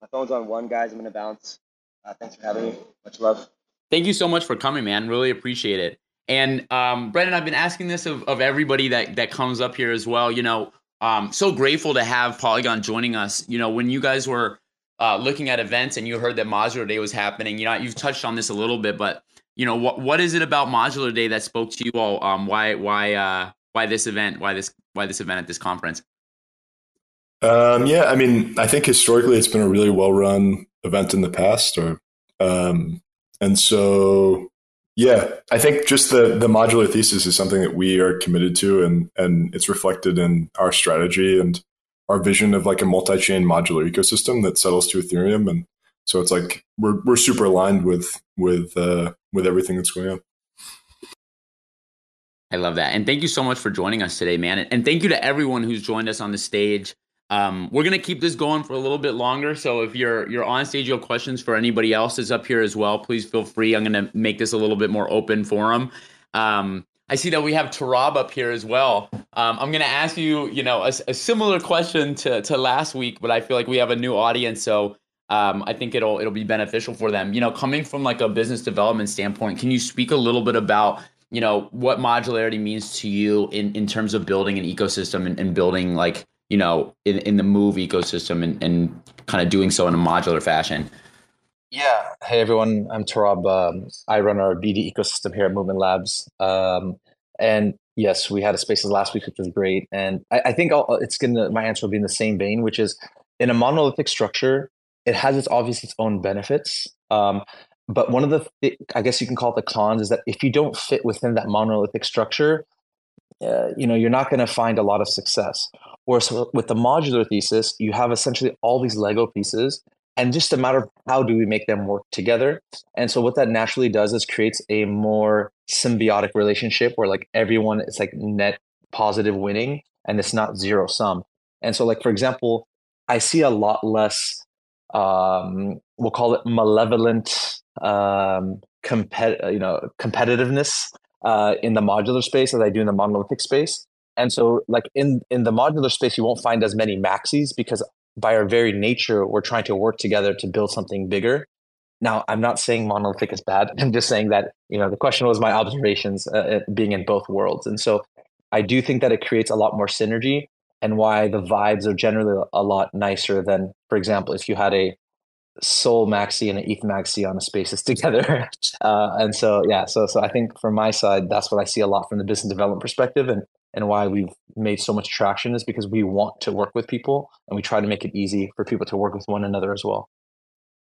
my phone's on one, guys. I'm going to bounce. Uh, thanks for having me. Much love. Thank you so much for coming, man. Really appreciate it. And um, Brendan, I've been asking this of, of everybody that that comes up here as well. You know, um, so grateful to have Polygon joining us. You know, when you guys were uh, looking at events and you heard that Modular Day was happening, you know, you've touched on this a little bit, but you know, what what is it about Modular Day that spoke to you all? Um, why why uh, why this event? Why this why this event at this conference? Um, yeah, I mean, I think historically it's been a really well run event in the past, or um, and so yeah, I think just the the modular thesis is something that we are committed to, and and it's reflected in our strategy and our vision of like a multi chain modular ecosystem that settles to Ethereum, and so it's like we're we're super aligned with with uh, with everything that's going on. I love that. And thank you so much for joining us today, man. And thank you to everyone who's joined us on the stage. Um, we're gonna keep this going for a little bit longer. So if you're you're on stage, you have questions for anybody else is up here as well. Please feel free. I'm gonna make this a little bit more open for them. Um, I see that we have Torab up here as well. Um, I'm gonna ask you, you know, a, a, similar question to to last week, but I feel like we have a new audience, so um, I think it'll it'll be beneficial for them. You know, coming from like a business development standpoint, can you speak a little bit about you know what modularity means to you in in terms of building an ecosystem and, and building like you know, in, in the move ecosystem and, and kind of doing so in a modular fashion. Yeah. Hey, everyone. I'm Torab. Um, I run our BD ecosystem here at Movement Labs. Um, and yes, we had a spaces last week, which was great. And I, I think I'll, it's going to, my answer will be in the same vein, which is in a monolithic structure, it has its obvious its own benefits. Um, but one of the, th- I guess you can call it the cons is that if you don't fit within that monolithic structure, uh, you know, you're not going to find a lot of success. Whereas with the modular thesis, you have essentially all these Lego pieces and just a matter of how do we make them work together. And so what that naturally does is creates a more symbiotic relationship where like everyone is like net positive winning and it's not zero sum. And so like for example, I see a lot less um, we'll call it malevolent um, compet- you know competitiveness uh, in the modular space as I do in the monolithic space. And so, like in in the modular space, you won't find as many maxis because by our very nature, we're trying to work together to build something bigger. Now, I'm not saying monolithic is bad. I'm just saying that you know the question was my observations uh, uh, being in both worlds, and so I do think that it creates a lot more synergy, and why the vibes are generally a lot nicer than, for example, if you had a Sol Maxi and an ETH Maxi on a Spaces together. Uh, and so, yeah, so so I think from my side, that's what I see a lot from the business development perspective, and and why we've made so much traction is because we want to work with people and we try to make it easy for people to work with one another as well.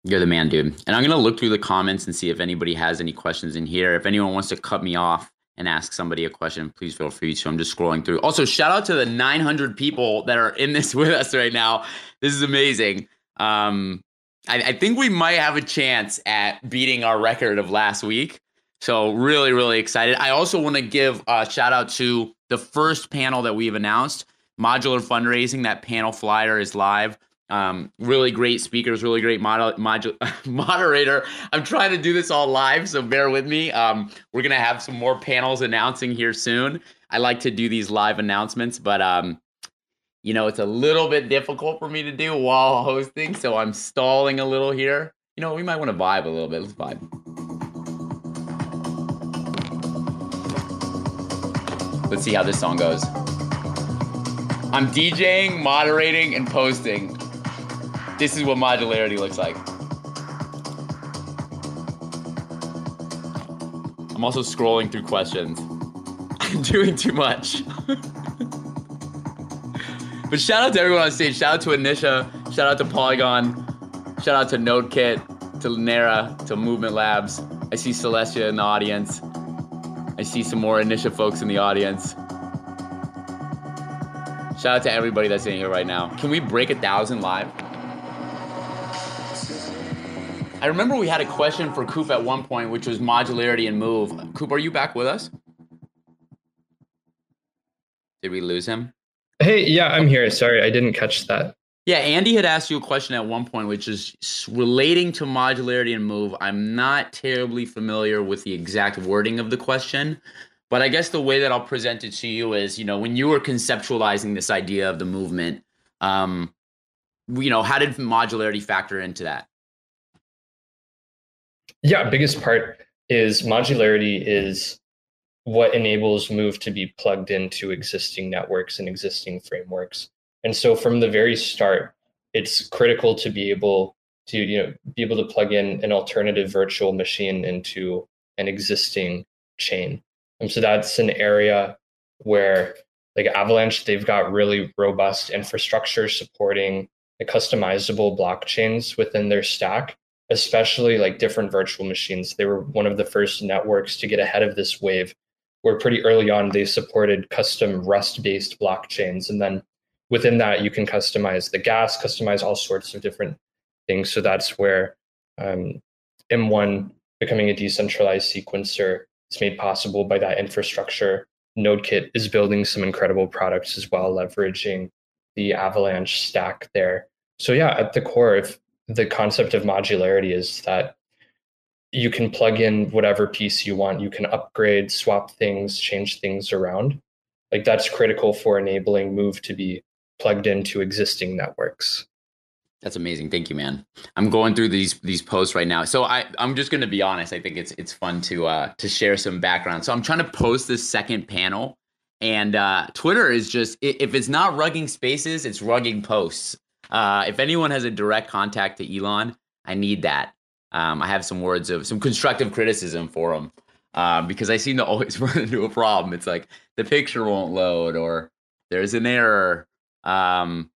You're the man, dude. And I'm gonna look through the comments and see if anybody has any questions in here. If anyone wants to cut me off and ask somebody a question, please feel free to. I'm just scrolling through. Also, shout out to the 900 people that are in this with us right now. This is amazing. Um, I, I think we might have a chance at beating our record of last week. So really, really excited. I also want to give a shout out to the first panel that we've announced, modular fundraising. That panel flyer is live. Um, really great speakers, really great mod- mod- moderator. I'm trying to do this all live, so bear with me. Um, we're gonna have some more panels announcing here soon. I like to do these live announcements, but um, you know, it's a little bit difficult for me to do while hosting, so I'm stalling a little here. You know, we might want to vibe a little bit. Let's vibe. Let's see how this song goes. I'm DJing, moderating, and posting. This is what modularity looks like. I'm also scrolling through questions. I'm doing too much. But shout out to everyone on stage. Shout out to Initia. Shout out to Polygon. Shout out to NodeKit, to Linera, to Movement Labs. I see Celestia in the audience. I see some more Initia folks in the audience. Shout out to everybody that's in here right now. Can we break a thousand live? I remember we had a question for Coop at one point, which was modularity and move. Coop, are you back with us? Did we lose him? Hey, yeah, I'm here. Sorry, I didn't catch that. Yeah, Andy had asked you a question at one point, which is relating to modularity and move. I'm not terribly familiar with the exact wording of the question, but I guess the way that I'll present it to you is, you know, when you were conceptualizing this idea of the movement, um, you know, how did modularity factor into that? Yeah, biggest part is modularity is what enables Move to be plugged into existing networks and existing frameworks. And so from the very start, it's critical to be able to you know be able to plug in an alternative virtual machine into an existing chain. And so that's an area where like Avalanche, they've got really robust infrastructure supporting the customizable blockchains within their stack, especially like different virtual machines. They were one of the first networks to get ahead of this wave, where pretty early on they supported custom Rust based blockchains. And then within that, you can customize the gas, customize all sorts of different things. So that's where um, M1 becoming a decentralized sequencer is made possible by that infrastructure. NodeKit is building some incredible products as well, leveraging the Avalanche stack there. So yeah, at the core, if the concept of modularity is that you can plug in whatever piece you want, you can upgrade, swap things, change things around. Like that's critical for enabling Move to be plugged into existing networks. That's amazing. Thank you, man. I'm going through these these posts right now. So I I'm just going to be honest. I think it's it's fun to uh to share some background. So I'm trying to post this second panel and uh Twitter is just if it's not rugging spaces, it's rugging posts. Uh if anyone has a direct contact to Elon, I need that. Um I have some words of some constructive criticism for him. Um, because I seem to always run into a problem. It's like the picture won't load or there's an error. Um,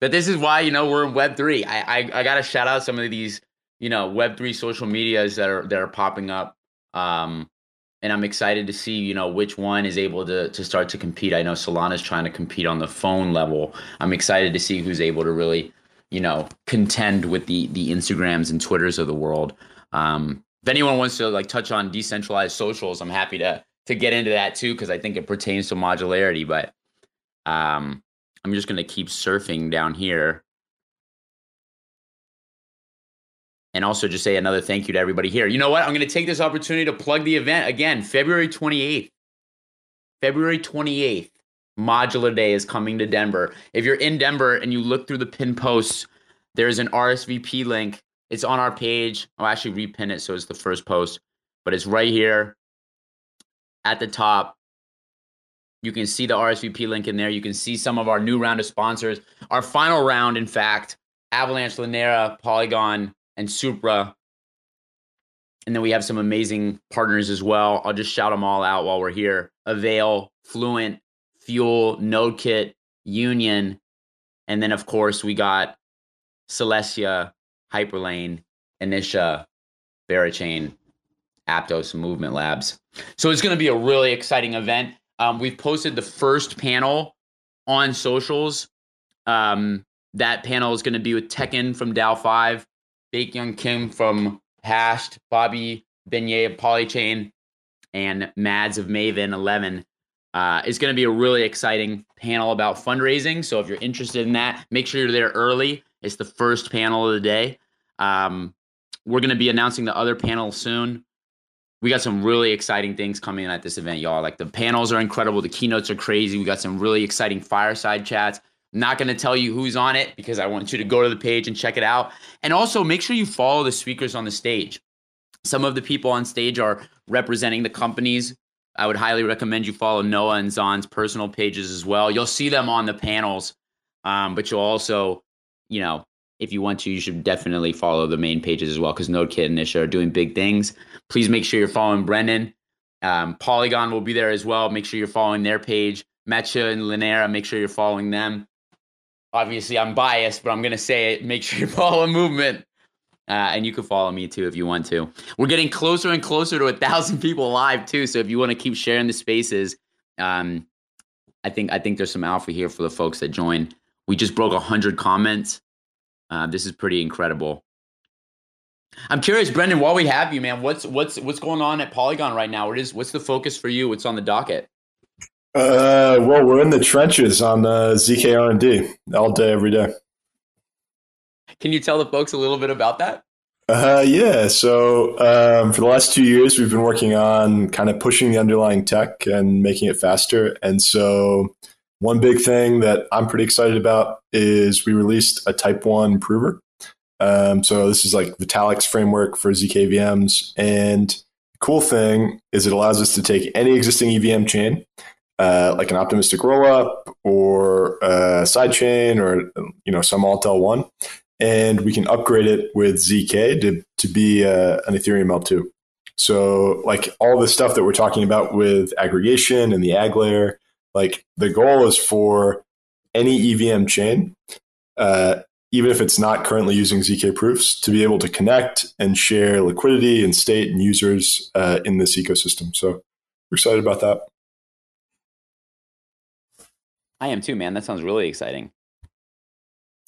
but this is why you know we're in Web three. I I, I got to shout out some of these you know Web three social medias that are that are popping up. Um, and I'm excited to see you know which one is able to to start to compete. I know Solana's trying to compete on the phone level. I'm excited to see who's able to really you know contend with the the Instagrams and Twitters of the world. Um, if anyone wants to like touch on decentralized socials, I'm happy to to get into that too because I think it pertains to modularity. But um, I'm just going to keep surfing down here. And also just say another thank you to everybody here. You know what? I'm going to take this opportunity to plug the event again, February 28th. February 28th, Modular Day is coming to Denver. If you're in Denver and you look through the pin posts, there's an RSVP link. It's on our page. I'll actually repin it so it's the first post, but it's right here at the top. You can see the RSVP link in there. You can see some of our new round of sponsors. Our final round, in fact, Avalanche, Linera, Polygon, and Supra. And then we have some amazing partners as well. I'll just shout them all out while we're here. Avail, Fluent, Fuel, NodeKit, Union, and then of course we got Celestia, Hyperlane, Initia, Berachain, Aptos, Movement Labs. So it's going to be a really exciting event. Um, we've posted the first panel on socials. Um, that panel is going to be with Tekin from DAO 5, Baekhyun Kim from Hashed, Bobby Beignet of Polychain, and Mads of Maven 11. Uh, it's going to be a really exciting panel about fundraising. So if you're interested in that, make sure you're there early. It's the first panel of the day. Um, we're going to be announcing the other panel soon we got some really exciting things coming at this event, y'all. Like the panels are incredible, the keynotes are crazy. We got some really exciting fireside chats. I'm not going to tell you who's on it because I want you to go to the page and check it out. And also make sure you follow the speakers on the stage. Some of the people on stage are representing the companies. I would highly recommend you follow Noah and Zon's personal pages as well. You'll see them on the panels, um, but you'll also, you know, if you want to, you should definitely follow the main pages as well because NodeKit and Nisha are doing big things. Please make sure you're following Brendan. Um, Polygon will be there as well. Make sure you're following their page. Mathieu and Linera, make sure you're following them. Obviously, I'm biased, but I'm going to say it. Make sure you follow Movement. Uh, and you can follow me too if you want to. We're getting closer and closer to a thousand people live too. So if you want to keep sharing the spaces, um, I think I think there's some alpha here for the folks that join. We just broke hundred comments. Uh, this is pretty incredible. I'm curious, Brendan. While we have you, man, what's what's what's going on at Polygon right now? What is what's the focus for you? What's on the docket? Uh, well, we're in the trenches on uh, zk R and D all day, every day. Can you tell the folks a little bit about that? Uh, yeah. So um, for the last two years, we've been working on kind of pushing the underlying tech and making it faster. And so one big thing that I'm pretty excited about is we released a Type One prover. Um, so this is like Vitalik's framework for zk VMs, and the cool thing is it allows us to take any existing EVM chain, uh, like an optimistic rollup or a sidechain or you know some alt L1, and we can upgrade it with zk to to be uh, an Ethereum L2. So like all the stuff that we're talking about with aggregation and the AggLayer, Like the goal is for any EVM chain, uh, even if it's not currently using ZK proofs, to be able to connect and share liquidity and state and users uh, in this ecosystem. So we're excited about that. I am too, man. That sounds really exciting.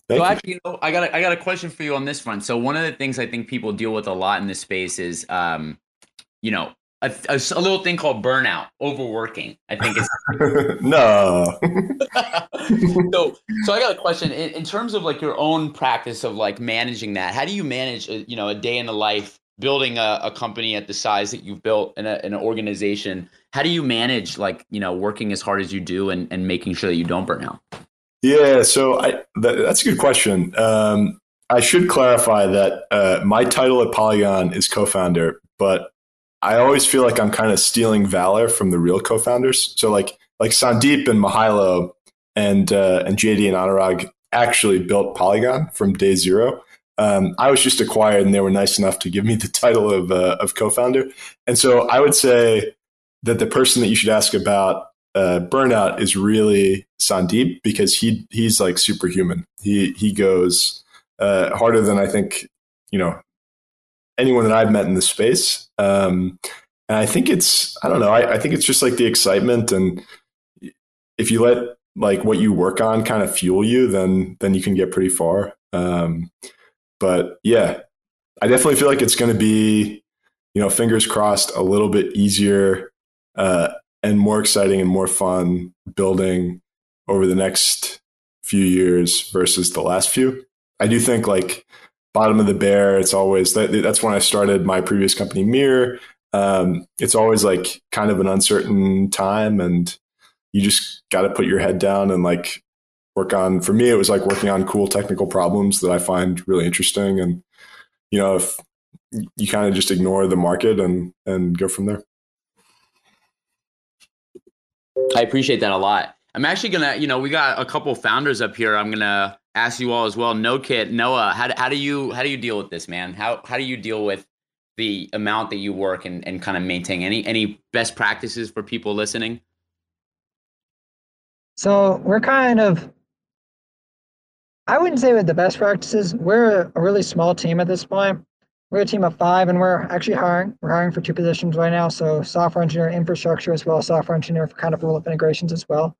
Thank so you. actually, you know, I got a, I got a question for you on this front. So one of the things I think people deal with a lot in this space is, um, you know, a, a, a little thing called burnout, overworking. I think it's no. so. So I got a question in, in, terms of like your own practice of like managing that. How do you manage, a, you know, a day in the life building a, a company at the size that you've built in, in, an organization? How do you manage like you know working as hard as you do and, and making sure that you don't burn out? Yeah, so I, that, that's a good question. Um, I should clarify that uh, my title at Polygon is co-founder, but I always feel like I'm kind of stealing valor from the real co-founders. So like like Sandeep and Mihailo and uh, and JD and Anurag actually built Polygon from day zero. Um, I was just acquired, and they were nice enough to give me the title of uh, of co-founder. And so I would say that the person that you should ask about uh, burnout is really Sandeep because he he's like superhuman. He he goes uh, harder than I think you know anyone that I've met in this space. Um, and I think it's I don't know. I, I think it's just like the excitement, and if you let like what you work on kind of fuel you, then then you can get pretty far. Um, but yeah, I definitely feel like it's going to be you know fingers crossed a little bit easier uh, and more exciting and more fun building over the next few years versus the last few. I do think like bottom of the bear, it's always that, that's when I started my previous company Mir. Um, it's always like kind of an uncertain time and you just got to put your head down and like work on for me it was like working on cool technical problems that I find really interesting and you know if you kind of just ignore the market and and go from there. I appreciate that a lot. I'm actually gonna, you know, we got a couple founders up here. I'm gonna ask you all as well. NodeKit, Noah, how, how do you how do you deal with this, man? How how do you deal with the amount that you work and, and kind of maintain any any best practices for people listening? So we're kind of I wouldn't say with the best practices. We're a really small team at this point. We're a team of five, and we're actually hiring. We're hiring for two positions right now. So software engineer, infrastructure, as well as software engineer for kind of roll up integrations as well.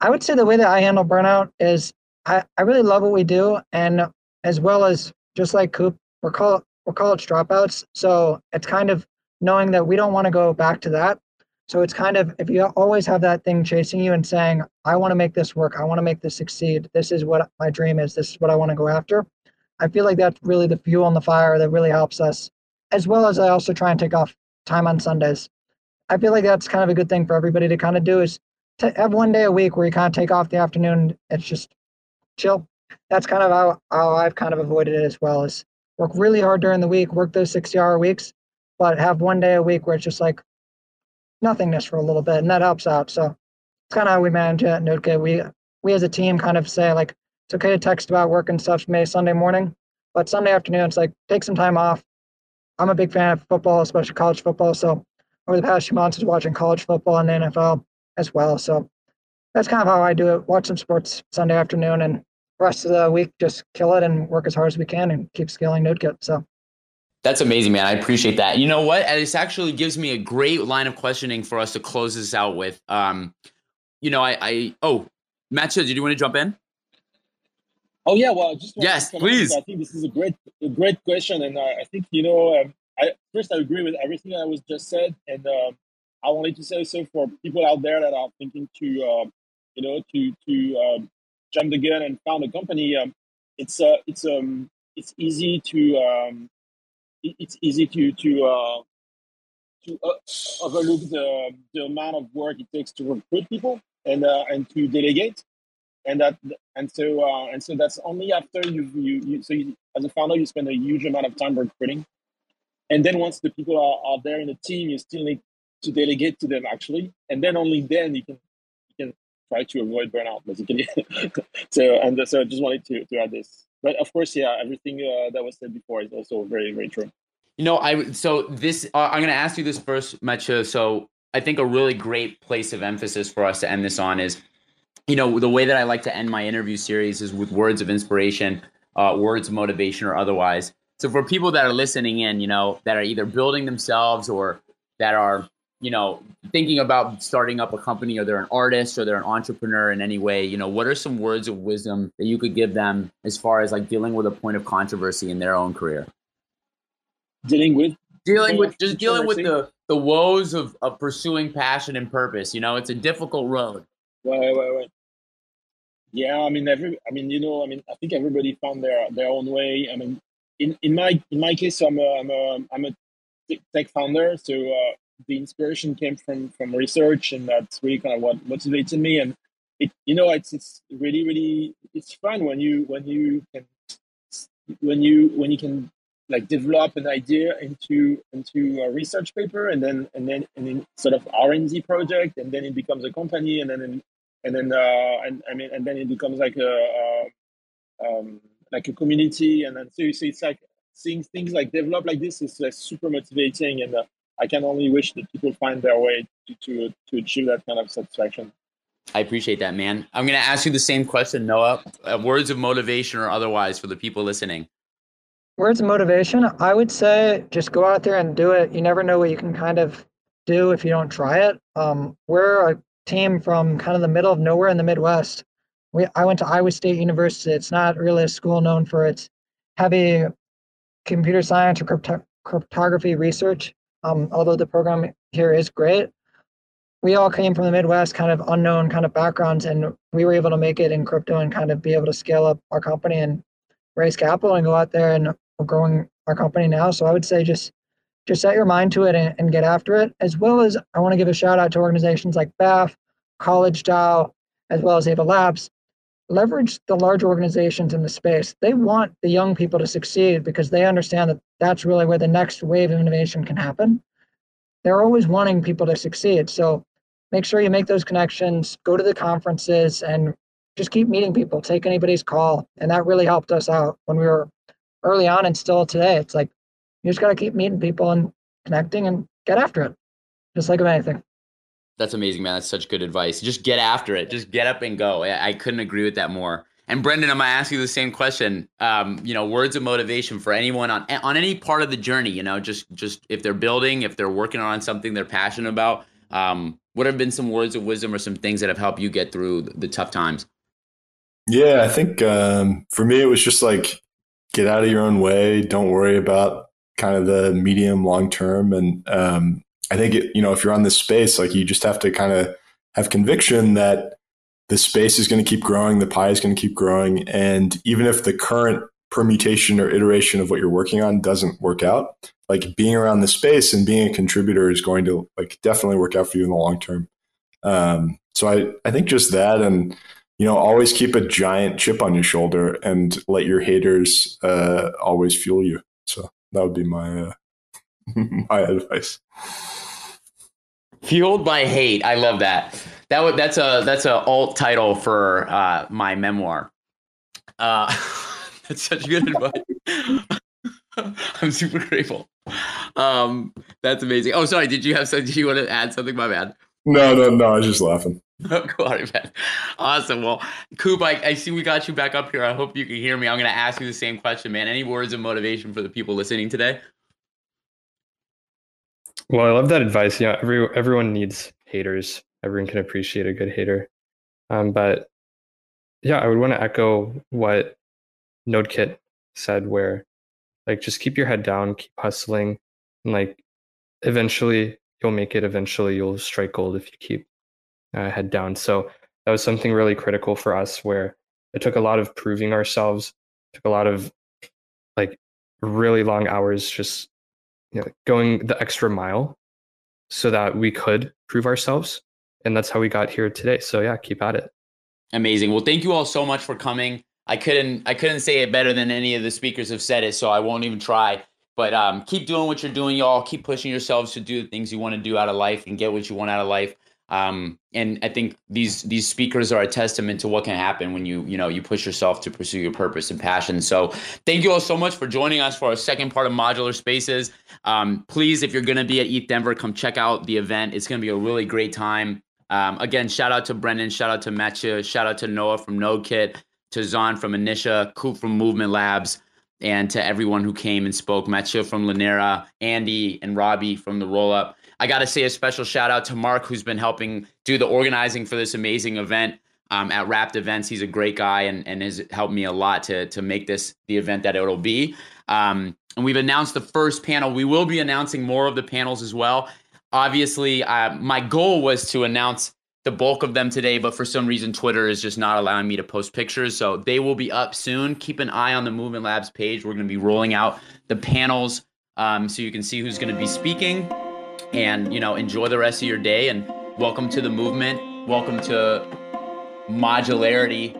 I would say the way that I handle burnout is I, I really love what we do, and as well as just like Coop, we're call we're college dropouts. So it's kind of knowing that we don't want to go back to that. So it's kind of if you always have that thing chasing you and saying, I want to make this work, I want to make this succeed. This is what my dream is. This is what I want to go after I feel like that's really the fuel on the fire that really helps us, as well as I also try and take off time on Sundays. I feel like that's kind of a good thing for everybody to kind of do is to have one day a week where you kind of take off the afternoon. It's just chill. That's kind of how, how I've kind of avoided it as well is work really hard during the week, work those 60 hour weeks, but have one day a week where it's just like nothingness for a little bit. And that helps out. So it's kind of how we manage it at NodeKit. We, we as a team kind of say like, it's okay to text about work and stuff May Sunday morning, but Sunday afternoon, it's like take some time off. I'm a big fan of football, especially college football. So over the past few months, I was watching college football and the NFL as well. So that's kind of how I do it. Watch some sports Sunday afternoon and rest of the week, just kill it and work as hard as we can and keep scaling NodeKit. So that's amazing, man. I appreciate that. You know what? This actually gives me a great line of questioning for us to close this out with. Um, you know, I, I oh, Mathieu, did you want to jump in? Oh yeah, well, just yes, please. I think this is a great, a great question, and uh, I think you know, um, I first I agree with everything that was just said, and um, I wanted to say so for people out there that are thinking to, uh, you know, to to um, jump the gun and found a company. Um, it's uh, it's um, it's easy to um, it's easy to to uh, to uh, overlook the the amount of work it takes to recruit people and uh, and to delegate and that and so uh, and so that's only after you you, you so you, as a founder you spend a huge amount of time recruiting and then once the people are, are there in the team you still need to delegate to them actually and then only then you can try to avoid burnout basically so and so i just wanted to, to add this but of course yeah everything uh, that was said before is also very very true you know i so this uh, i'm going to ask you this first Mathieu. so I think a really great place of emphasis for us to end this on is, you know, the way that I like to end my interview series is with words of inspiration, uh, words of motivation, or otherwise. So for people that are listening in, you know, that are either building themselves or that are, you know, thinking about starting up a company or they're an artist or they're an entrepreneur in any way, you know, what are some words of wisdom that you could give them as far as like dealing with a point of controversy in their own career? Dealing with dealing with just dealing with the the woes of, of pursuing passion and purpose. You know, it's a difficult road. Right, right, right. Yeah, I mean, every, I mean, you know, I mean, I think everybody found their their own way. I mean, in, in my in my case, so I'm a I'm a I'm a tech founder, so uh, the inspiration came from from research, and that's really kind of what motivated me. And it, you know, it's it's really really it's fun when you when you can when you when you can like develop an idea into into a research paper and then and then and then sort of R and D project and then it becomes a company and then and then uh, and I mean and then it becomes like a, a um, like a community and then so, so it's like seeing things like develop like this is like super motivating and uh, I can only wish that people find their way to, to to achieve that kind of satisfaction. I appreciate that, man. I'm going to ask you the same question, Noah. Uh, words of motivation or otherwise for the people listening words of motivation, I would say just go out there and do it. You never know what you can kind of do if you don't try it. Um, we're a team from kind of the middle of nowhere in the Midwest. We, I went to Iowa State University. It's not really a school known for its heavy computer science or crypto- cryptography research, um, although the program here is great. We all came from the Midwest, kind of unknown kind of backgrounds, and we were able to make it in crypto and kind of be able to scale up our company and raise capital and go out there and we're growing our company now. So I would say just just set your mind to it and, and get after it. As well as I want to give a shout out to organizations like BAF, College DAO, as well as Ava Labs. Leverage the large organizations in the space. They want the young people to succeed because they understand that that's really where the next wave of innovation can happen. They're always wanting people to succeed. So make sure you make those connections, go to the conferences, and just keep meeting people, take anybody's call. And that really helped us out when we were early on and still today. It's like you just got to keep meeting people and connecting and get after it, just like with anything. That's amazing, man. That's such good advice. Just get after it. Just get up and go. I, I couldn't agree with that more. And Brendan, I'm gonna ask you the same question. Um, you know, words of motivation for anyone on on any part of the journey. You know, just just if they're building, if they're working on something they're passionate about. Um, what have been some words of wisdom or some things that have helped you get through the tough times? Yeah, I think um, for me it was just like get out of your own way. Don't worry about kind of the medium long term. And um, I think it, you know if you're on this space, like you just have to kind of have conviction that the space is going to keep growing, the pie is going to keep growing, and even if the current permutation or iteration of what you're working on doesn't work out, like being around the space and being a contributor is going to like definitely work out for you in the long term. Um, so I I think just that and you know, always keep a giant chip on your shoulder and let your haters uh, always fuel you. So that would be my uh, my advice. Fueled by hate, I love that. That would that's a that's a alt title for uh, my memoir. Uh, that's such good advice. I'm super grateful. Um, that's amazing. Oh, sorry. Did you have something? Did you want to add something? My bad. No, no, no. I was just laughing. cool, man. Awesome. Well, Coop, I, I, see we got you back up here. I hope you can hear me. I'm going to ask you the same question, man. Any words of motivation for the people listening today? Well, I love that advice. Yeah, every everyone needs haters. Everyone can appreciate a good hater. Um, but yeah, I would want to echo what NodeKit said, where like just keep your head down, keep hustling, and like eventually you'll make it. Eventually you'll strike gold if you keep uh, head down. So that was something really critical for us where it took a lot of proving ourselves, took a lot of like really long hours just you know, going the extra mile so that we could prove ourselves. And that's how we got here today. So yeah, keep at it. Amazing. Well, thank you all so much for coming. I couldn't I couldn't say it better than any of the speakers have said it, so I won't even try. But um, keep doing what you're doing, y'all. Keep pushing yourselves to do the things you want to do out of life and get what you want out of life. Um, and I think these these speakers are a testament to what can happen when you you know you push yourself to pursue your purpose and passion. So thank you all so much for joining us for our second part of Modular Spaces. Um, please, if you're going to be at ETH Denver, come check out the event. It's going to be a really great time. Um, again, shout out to Brendan, shout out to Mathieu, shout out to Noah from NodeKit, to Zon from Initia, Coop from Movement Labs, and to everyone who came and spoke. Mathieu from Linera, Andy and Robbie from the Roll Up. I got to say a special shout out to Mark, who's been helping do the organizing for this amazing event um, at Wrapped Events. He's a great guy and, and has helped me a lot to, to make this the event that it'll be. Um, and we've announced the first panel. We will be announcing more of the panels as well. Obviously, uh, my goal was to announce the bulk of them today, but for some reason, Twitter is just not allowing me to post pictures. So they will be up soon. Keep an eye on the Movement Labs page. We're going to be rolling out the panels um, so you can see who's going to be speaking and you know enjoy the rest of your day and welcome to the movement. Welcome to modularity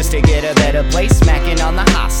just to get a better place, smacking on the hostage